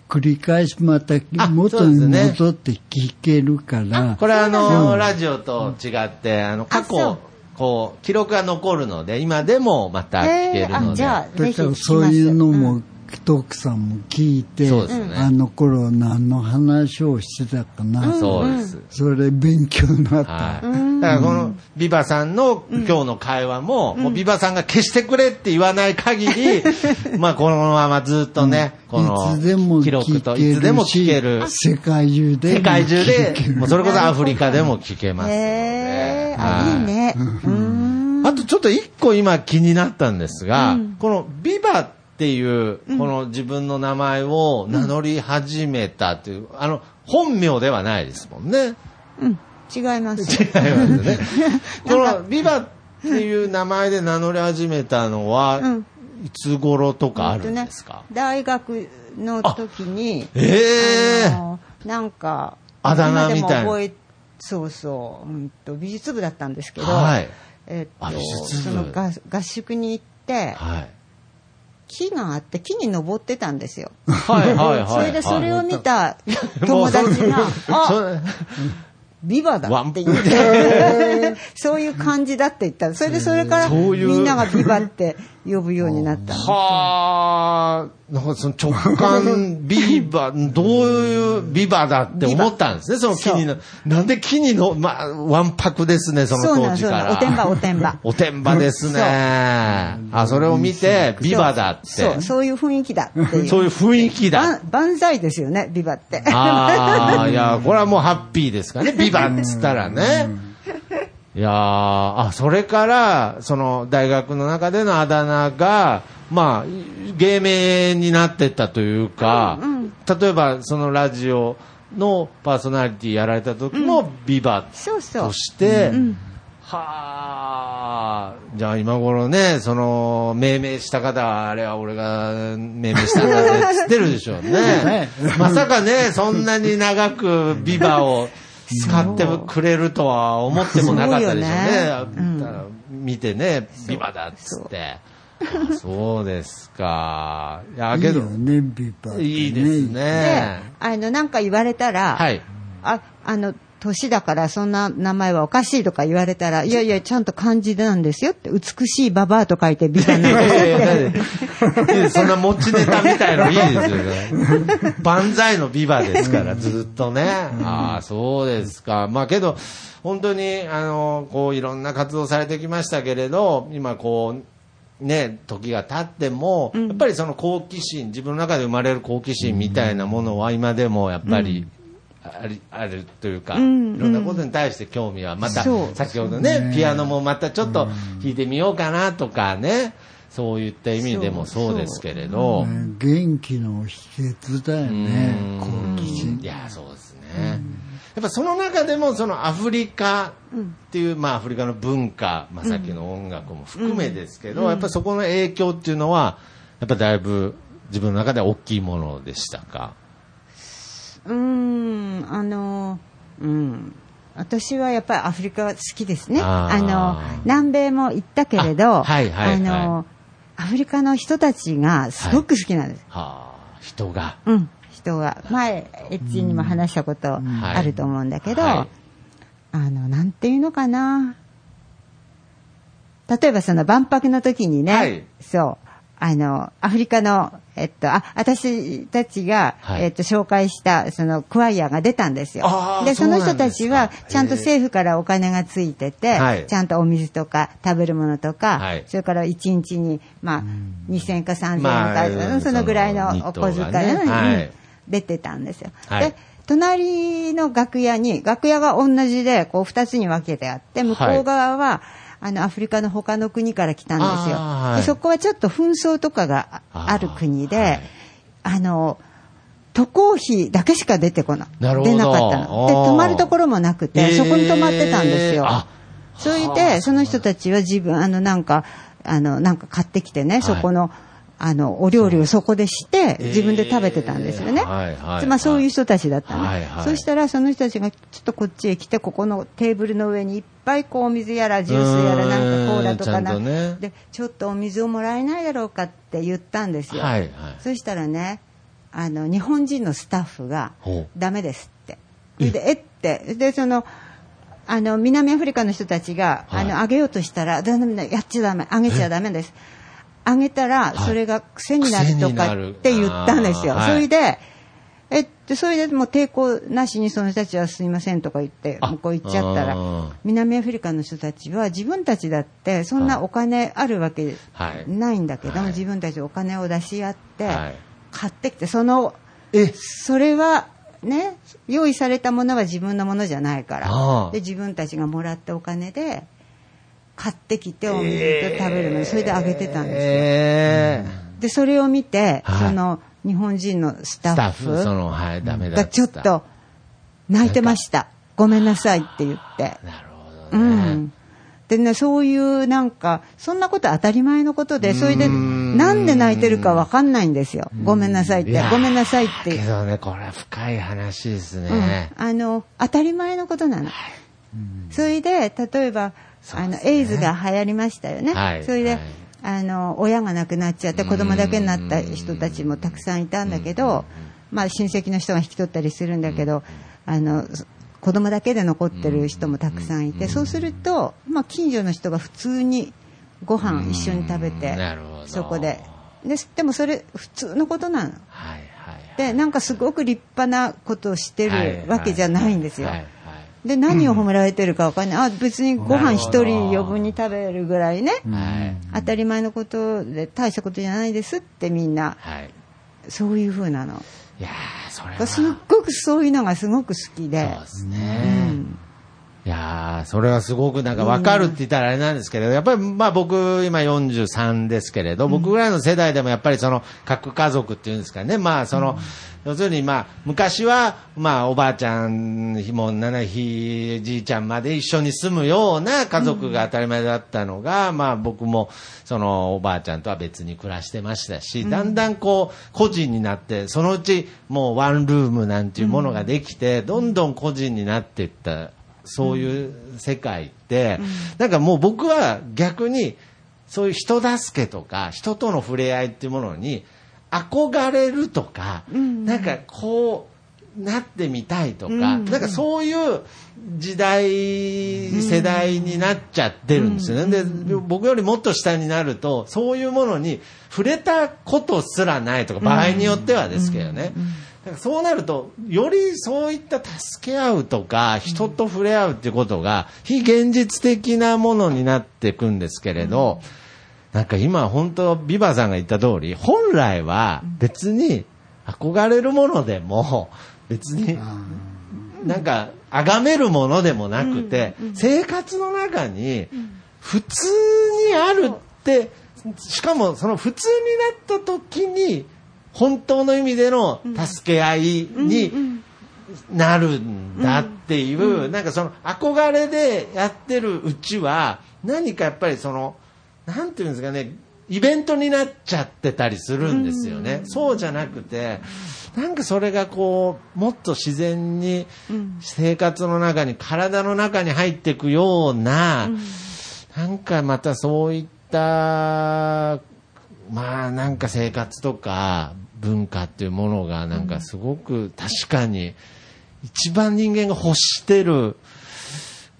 繰り返しまた
あ
元に戻って聞けるから、
これあ
う
の、
ん
ラジオと違って、あの、過去、こう、記録が残るので、今でもまた聞けるので。
えーあじゃあぜひ聞きます
だからそういうのも徳さんも聞いて、
ね
あの頃何の話をしてたかな、
そうです。
それ勉強になった。
はい。だからこのビバさんの今日の会話も、もうビバさんが消してくれって言わない限り、<laughs> まあこのままずっとね、この
いつでも
記録と
聞けるし
いつでも聞ける。
世界中で
世界中でもうそれこそアフリカでも聞けますので。
へー
はい
あ、いいね。うん。
あとちょっと一個今気になったんですが、このビバっていう、この自分の名前を名乗り始めたっていう、あの、本名ではないですもんね。
うん。違います。<laughs>
違いますね。<laughs> このビバっていう名前で名乗り始めたのは、
うん
いつ頃とかあるんですか、
えっとね大学の時に、
ええ
あのなんか、
あだ名みたいな
そうそう、うんと、美術部だったんですけど、
はい
えっと、その合合宿に行って、
はい。
木があって木に登ってたんですよ。
はいはいはい。<laughs>
それでそれを見た友達が、あ、
そ
ビバだって言って、<laughs> そういう感じだって言った。それでそれからみんながビバって呼ぶようになったの。
はあ、なんかその直感ビーバー、<laughs> どういうビバだって思ったんですね、その木にの。なんで木にの、まあ、わんぱくですね、その当時から。
おてんば、おてんば。<laughs>
おてんばですね。あ、それを見て、ビバだって。
そう、そういう雰囲気だっていう。<laughs>
そういう雰囲気だ。
万歳ですよね、ビバって。
ああ、いや、これはもうハッピーですかね、ビバっつったらね。いやーあ、それから、その、大学の中でのあだ名が、まあ、芸名になってったというか、例えば、そのラジオのパーソナリティやられた時も、ビバと。して、はあ、じゃあ今頃ね、その、命名した方は、あれは俺が命名したんだね、つってるでしょうね。<laughs> まさかね、そんなに長くビバを使ってくれるとは思ってもなかったでしょうね。
すごいよね
見てね、ビバだっつって。あそうですか。いや、けど
いいよ、ね、ビバってね。
いいです
で
ね。、
あの、なんか言われたら、
はい。
あ、あの、年だからそんな名前はおかしいとか言われたら、いやいや、ちゃんと漢字なんですよって、美しいババアと書いてビバなでって。
いやそんな持ちネタみたいのいいですよね。万歳のビバですから、ずっとね。ああ、そうですか。まあけど、本当に、あの、こう、いろんな活動されてきましたけれど、今こう、ね、時が経っても、やっぱりその好奇心、自分の中で生まれる好奇心みたいなものは今でもやっぱり、ありあるというか、いろんなことに対して興味はまた、先ほどね、ピアノもまたちょっと弾いてみようかなとかね、そういった意味でもそうですけれど、
ね元気の秘訣だよね、
うん。
好奇心。
い。や、そうですね。やっぱその中でもそのアフリカっていう、まあアフリカの文化、まあさっきの音楽も含めですけど、やっぱそこの影響っていうのは、やっぱだいぶ自分の中では大きいものでしたか？
うーん、あの、うん。私はやっぱりアフリカは好きですね。
あ
の、南米も行ったけれど、
あはいはいはい
あの、アフリカの人たちがすごく好きなんです。
はあ、人が。
うん、人が。前、エッチにも話したことあると思うんだけど、
はい
あの、なんていうのかな。例えばその万博の時にね、
はい
そう、あの、アフリカの、えっと、あ、私たちが、
はい。
えっと、紹介した、その、クワイアが出たんですよ。で、その人たちはちゃんと政府からお金がついてて、
はい。
ちゃんとお水とか食べるものとか、
はい。
それから1日に、まあ、2000円か3000円か、
まあ
うんそのぐらいのお小遣い
ね。
う出てたんですよ。
はい。
で、隣の楽屋に、楽屋が同じで、こう二つに分けてあって、向こう側は、あの、アフリカの他の国から来たんですよ。
はい
でそこはちょっと紛争とかがあある国で、
はい
あの、渡航費だけしか出てこない。出なかったの。で、泊まるところもなくて、そこに泊まってたんですよ。それで、その人たちは自分、あの、なんか、あの、なんか買ってきてね、そこの、あの、お料理をそこでして、自分で食べてたんですよね。
えーはいはい
まあ、そういう人たちだったの。
はいはい
そしたら、その人たちがちょっとこっちへ来て、ここのテーブルの上にいっぱいこう、お水やら、ジュースやら、なんかコーラとかな
ね
で、ちょっとお水をもらえないだろうかって言ったんですよ。
はいはい
そしたらね、あの、日本人のスタッフがダメですって。で、えっ？て。で、その、あの、南アフリカの人たちが、
はい
あの、あげようとしたら、だめだ、やっちゃダメ、あげちゃダメです。あげたら、それが癖になるとかって言ったんですよ。
はい
それで、えっと、それでもう抵抗なしにその人たちはすいませんとか言って、
あ
向こう行っちゃったら南アフリカの人たちは自分たちだって、そんなお金あるわけ
はい
ないんだけども、
はい。
自分たちでお金を出し合って
はい、
買ってきて、その、
え？
それは、ね、用意されたものは自分のものじゃないから。で自分たちがもらったお金で買ってきてお水と食べるのにそれであげてたんですよ、
えー
でそれを見て、
はい。
その日本人のスタ
ッ
ッフ
フ、その、はい、ダメだ
がちょっと泣いてました。ごめんなさいって言って。
なるほ
う
どね。
ん。でね、そういうなんか、そんなこと当たり前のことで、それで、なんで泣いてるかわかんないんですよ。ごめんなさいって。ごめんなさいって。
けどね、これは深い話です
うん。
ね。
あの、当たり前のことなの。それで、例えば、あの、エイズが流行りましたよね。
はい。
それで、
はい。
あの、親が亡くなっちゃって子供だけになった人たちもたくさんいたんだけど、まあ親戚の人が引き取ったりするんだけど、あの、子供だけで残ってる人もたくさんいて、そうすると、まあ近所の人が普通にご飯一緒に食べてそこで。ででもそれ普通のことなの。
はいはいはい。
で、なんかすごく立派なことをしてるわけじゃないんですよ。
はいはい
で、何を褒められてるかわかんない。あ、別にご飯一人余分に食べるぐらいね。
はい。
当たり前のことで大したことじゃないですってみんな、
はい。
そういう風なの。
いやー、それは。
すっごくそういうのがすごく好きで
そう。です
う
ね。
ん。
いやー、それはすごくなんか分かるって言ったらあれなんですけれど、やっぱりまあ僕今43ですけれど、僕ぐらいの世代でもやっぱりその核家族っていうんですかね、まあその、要するにまあ昔はまあおばあちゃん、ひもななひじいちゃんまで一緒に住むような家族が当たり前だったのが、まあ僕もそのおばあちゃんとは別に暮らしてましたし、だんだんこう個人になって、そのうちもうワンルームなんていうものができて、どんどん個人になっていったそういう世界って、なんかもう僕は逆に、そういう人助けとか、人との触れ合いっていうものに、憧れるとか、なんかこう、なってみたいとか、なんかそういう時代、世代になっちゃってるんですよね。で、僕よりもっと下になると、そういうものに触れたことすらないとか、場合によってはですけどね。そうなると、よりそういった助け合うとか、人と触れ合うっていうことが、非現実的なものになっていくんですけれど、なんか今本当、ビバさんが言った通り、本来は別に憧れるものでも、別に、なんか、崇めるものでもなくて、生活の中に、普通にあるって、しかもその普通になった時に、本当の意味での助け合いになるんだっていう、なんかその憧れでやってるうちは、何かやっぱりその、なんていうんですかね、イベントになっちゃってたりするんですよね。そうじゃなくて、なんかそれがこう、もっと自然に生活の中に、体の中に入っていくような、なんかまたそういった、まあなんか生活とか文化っていうものがなんかすごく確かに一番人間が欲してる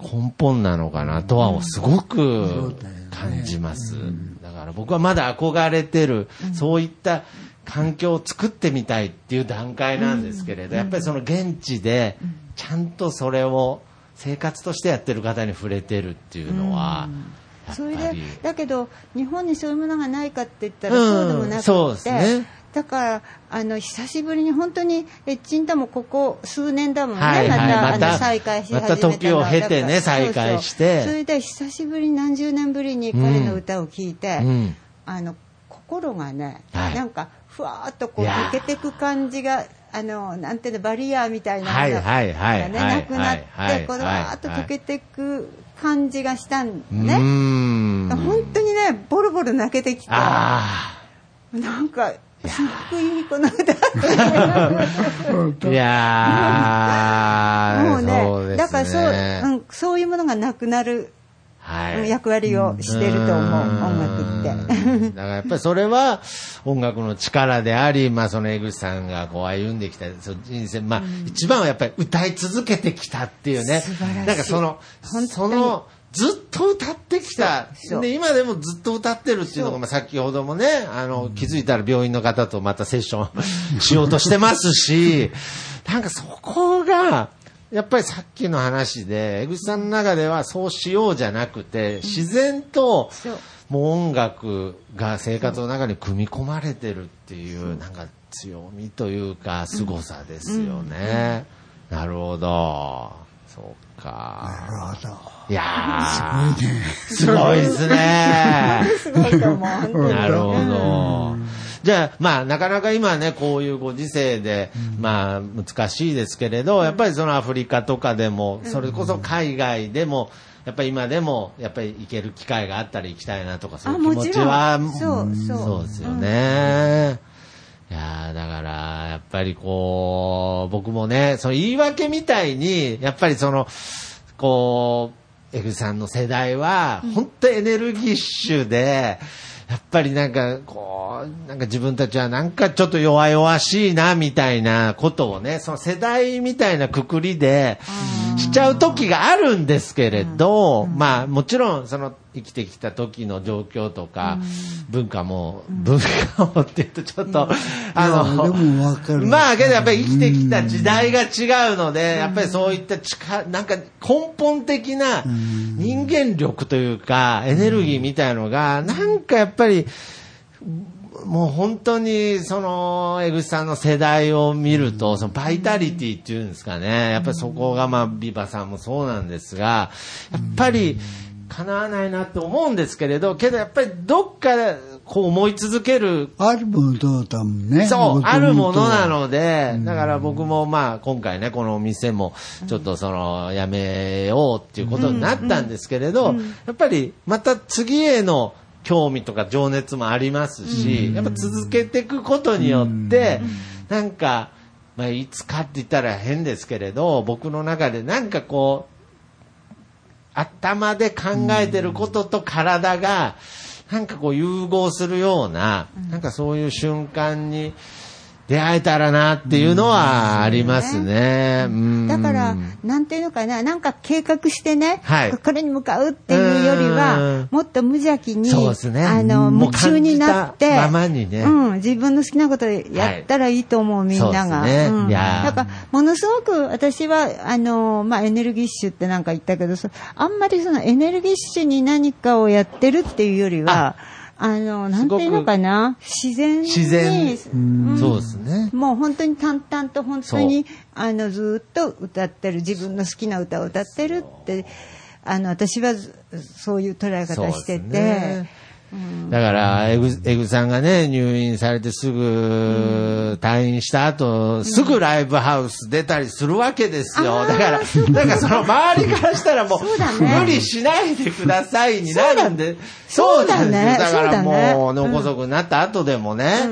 根本なのかなとはすごく感じます。だから僕はまだ憧れてる、そういった環境を作ってみたいっていう段階なんですけれど、やっぱりその現地でちゃんとそれを生活としてやってる方に触れてるっていうのは、
それで。だけど日本にそういうものがないかって言ったら
うん。
そうでもなくて、
そうですね
だからあの久しぶりに本当にエッチンタもここ数年だもんね、
はいはい。
また
また
あの再開し始めた
また時を経てね再開して。
そうそうそれで久しぶりに何十年ぶりに彼の歌を聴いて、
うん。
あの心がね、
はい。
なんかふわーっとこう抜けていく感じがあのなんていうのバリアーみたいなのが,、なくなって、
はい
こうわーっと
はい
溶けていく感じがしたん
う
ね。本当にね、ボロボロ泣けてきて、
あ
なんか、すっごいいいこの歌
あ。いやー、
もうね
そうですね。
だからそう、うん、そういうものがなくなる
はい。
役割をしてると思う、
ん
音楽って。
だからやっぱりそれは音楽の力であり、まあその江口さんがこう歩んできたその人生、まあ一番はやっぱり歌い続けてきたっていうね
素晴らしい。
なんかその、
本当に
そのずっと歌ってきた。で今でもずっと歌ってるっていうのが、まあ、先ほどもねあの気づいたら病院の方とまたセッション <laughs> しようとしてますしなんかそこがやっぱりさっきの話で江口さんの中ではそうしようじゃなくて自然ともう音楽が生活の中に組み込まれてるっていうなんか強みというか凄さですよね。なるほど。そうか。
なるほど。
いやー、すごいですね。
すごいと思う。
なるほど。じゃあ、まあ、なかなか今ね、こういうご時世で、まあ、難しいですけれど、やっぱりそのアフリカとかでも、それこそ海外でも、やっぱり今でも、やっぱり行ける機会があったら行きたいなとか、そういう気持ちは、
そうそう
そうですよね。いやーだから、やっぱりこう、僕もね、その言い訳みたいに、やっぱりその、こう、エグさんの世代は、本当エネルギッシュで、やっぱりなんか、こう、なんか自分たちはなんかちょっと弱々しいな、みたいなことをね、その世代みたいなくくりで、しちゃう時があるんですけれど、まあもちろんその生きてきた時の状況とか、文化も、文化もって言うとちょっと、あの、まあけどやっぱり生きてきた時代が違うので、やっぱりそういった力、なんか根本的な人間力というか、エネルギーみたいのが、なんかやっぱり、もう本当に、その、江口さんの世代を見ると、そのバイタリティっていうんですかね。やっぱりそこが、まあ、ビバさんもそうなんですが、やっぱり、叶わないなって思うんですけれど、けどやっぱりどっかで、こう思い続ける
あるものだもんね。
そう、あるものな
の。
ので、だから僕もまあ今回ね、このお店もちょっとその、やめようっていうことになったんですけれど、やっぱりまた次への興味とか情熱もありますし、やっぱ続けていくことによって、なんか、まあいつかって言ったら変ですけれど、僕の中でなんかこう、頭で考えてることと体が、なんかこう融合するような、なんかそういう瞬間に出会えたらなっていうのはありますね。うん。
だから、なんていうのかな、なんか計画してね、
はい。
これに向かうっていうより
う
は
ん、
もっと無邪気に、
そうですね。
あの、夢中になって、
ままにね。
うん、自分の好きなことやったらいいと思う、みんなが。
ね
うん
いやー
だから、ものすごく私は、あの、まあ、エネルギッシュってなん。か言ったけど、そあんまりそのエネルギッシュに何かをやってるっていうよりは、あの、なんていうのかな、自然に、
自然。
うん。
そうですね。
もう本当に淡々と本当にあのずっと歌ってる自分の好きな歌を歌ってるってあの私はずそういう捉え方してて。
ね、だから、エグ、エグさんがね、入院されてすぐ退院した後、すぐライブハウス出たりするわけですよ。だから、なんか。その周りからしたらもう、無理しないでくださいになるんで、
そうだ
なんですよ。
ね
だからもう、脳梗塞になった後でもね、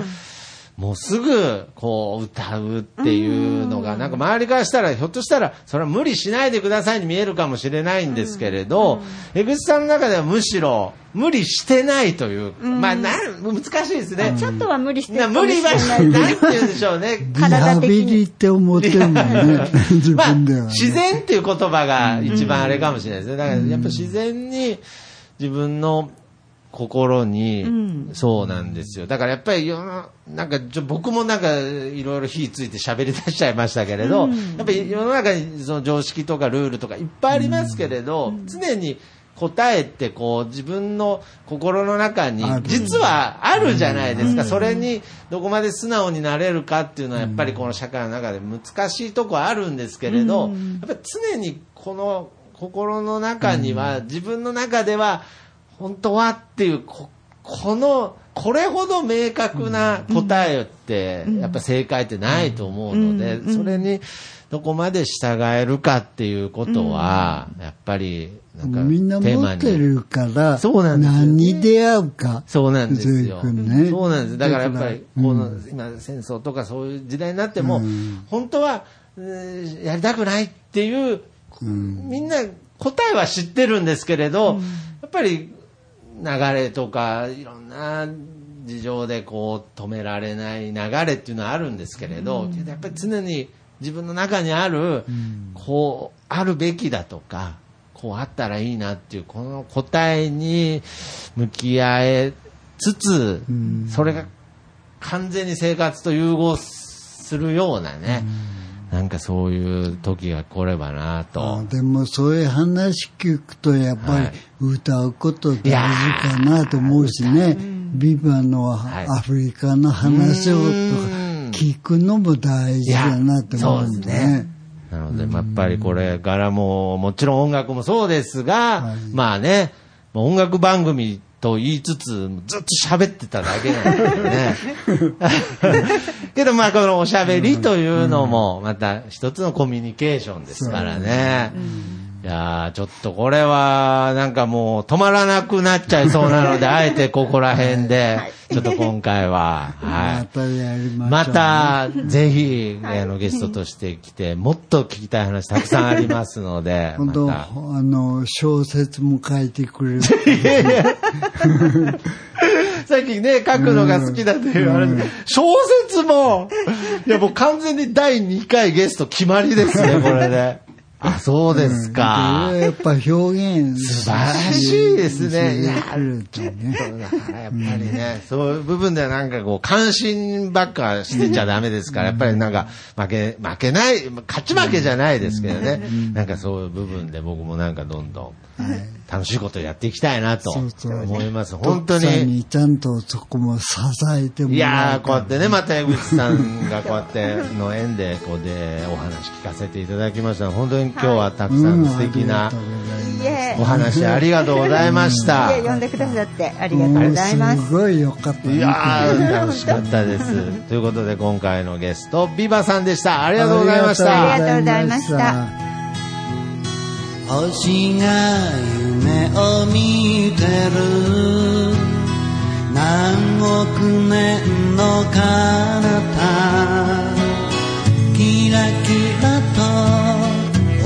もうすぐ、こう、歌うっていうのが、なんか周りからしたら、ひょっとしたら、それは無理しないでくださいに見えるかもしれないんですけれど、江口さんの中ではむしろ、無理してないという、まあ、な難しいですね。
ちょっとは無理して
な
るかもし
無理はし
れな
ないい。なんて言うんでしょうね。
リハビリって思ってるもんね。<laughs> 自
まあ、
分では、ね。
自然っていう言葉が一番あれかもしれないですね。だからやっぱ自然に自分の心に、そうなんですよ。だからやっぱり世の、なんかちょ僕もなんかいろいろ火ついて喋り出しちゃいましたけれど、やっぱり世の中にその常識とかルールとかいっぱいありますけれど、常に答えってこう自分の心の中に実はあるじゃないですか。それにどこまで素直になれるかっていうのはやっぱりこの社会の中で難しいとこあるんですけれど、やっぱり常にこの心の中には自分の中では本当はっていうここのこれほど明確な答えってやっぱ正解ってないと思うのでそれにどこまで従えるかっていうことはやっぱりなんか
みんな持ってるから、
そうなんですよ
何に出会うか。
そうなんですよ。
ね。
そうなんです。だからやっぱり、この、今戦争とかそういう時代になっても、本当は、えーやりたくないっていう、みんな答えは知ってるんですけれど、やっぱり流れとかいろんな事情でこう止められない流れっていうのはあるんですけれど、やっぱり常に自分の中にある、こう、あるべきだとか、こうあったらいいなっていう、この答えに向き合えつつ、それが完全に生活と融合するようなね、なんかそういう時が来ればなと。
でもそういう話聞くとやっぱり歌うこと大事かなと思うしね、ビバの
はい。
アフリカの話をとか聞くのも大事だなと思うんね。
なので、まあやっぱりこれからも、もちろん音楽もそうですが、まあね、まあ音楽番組と言いつつ、ずっと喋ってただけなんでね。<laughs> けどまあこのおしゃべりというのも、また一つのコミュニケーションですからね。いやーちょっとこれは、なんかもう止まらなくなっちゃいそうなので、<laughs> あえてここら辺で、ちょっと今回は、はい
ま。たやりましょう。
また、ぜひ、あの、ゲストとして来て、もっと聞きたい話たくさんありますので、
本当、
ま
あ
た。
の、小説も書いてくれる。<laughs>
さっきね、書くのが好きだというあれで、小説も、いやもう完全に第2回ゲスト決まりですね、これで。あ、そうですか。
やっぱ表現
素晴らしいですね。いや
るとね。
やっぱりね、そういう部分ではなんかこう、関心ばっかしてちゃダメですから、やっぱりなんか、負け、負けない、勝ち負けじゃないですけどね、なんかそういう部分で僕もなんかどんどん、楽しいことやっていきたいなと
そうそう
思います。本当
徳さん
に。
にちゃんとそこも支えてもら
いやー、こうや
う
ってね、また江口さんがこうやっての縁で、こうでお話聞かせていただきました。本当に今日はたくさん素敵な
いえ
お話ありがとうございました。
いえ呼んでくださってありがとうございます
すごいよかったね。
いやー、楽しかったです。ということで、今回のゲスト、ビバさんでした。ありがとうございました。
ありがとうございました
星が夢を見てる。何億年の彼方。キラキラと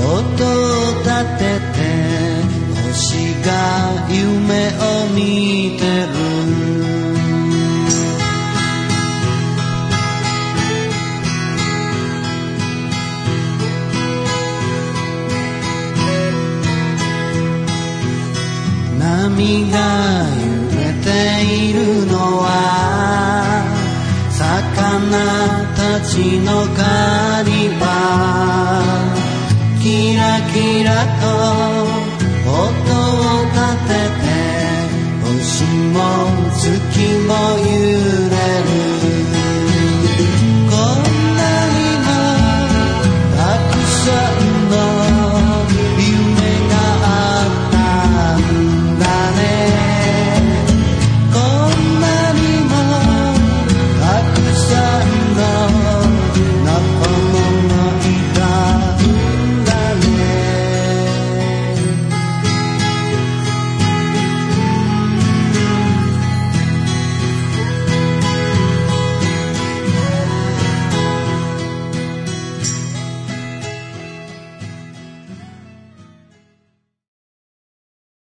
音を立てて星が夢を見てる。波が揺れているのは魚たちの狩り場。キラキラと音を立てて星も月も揺れ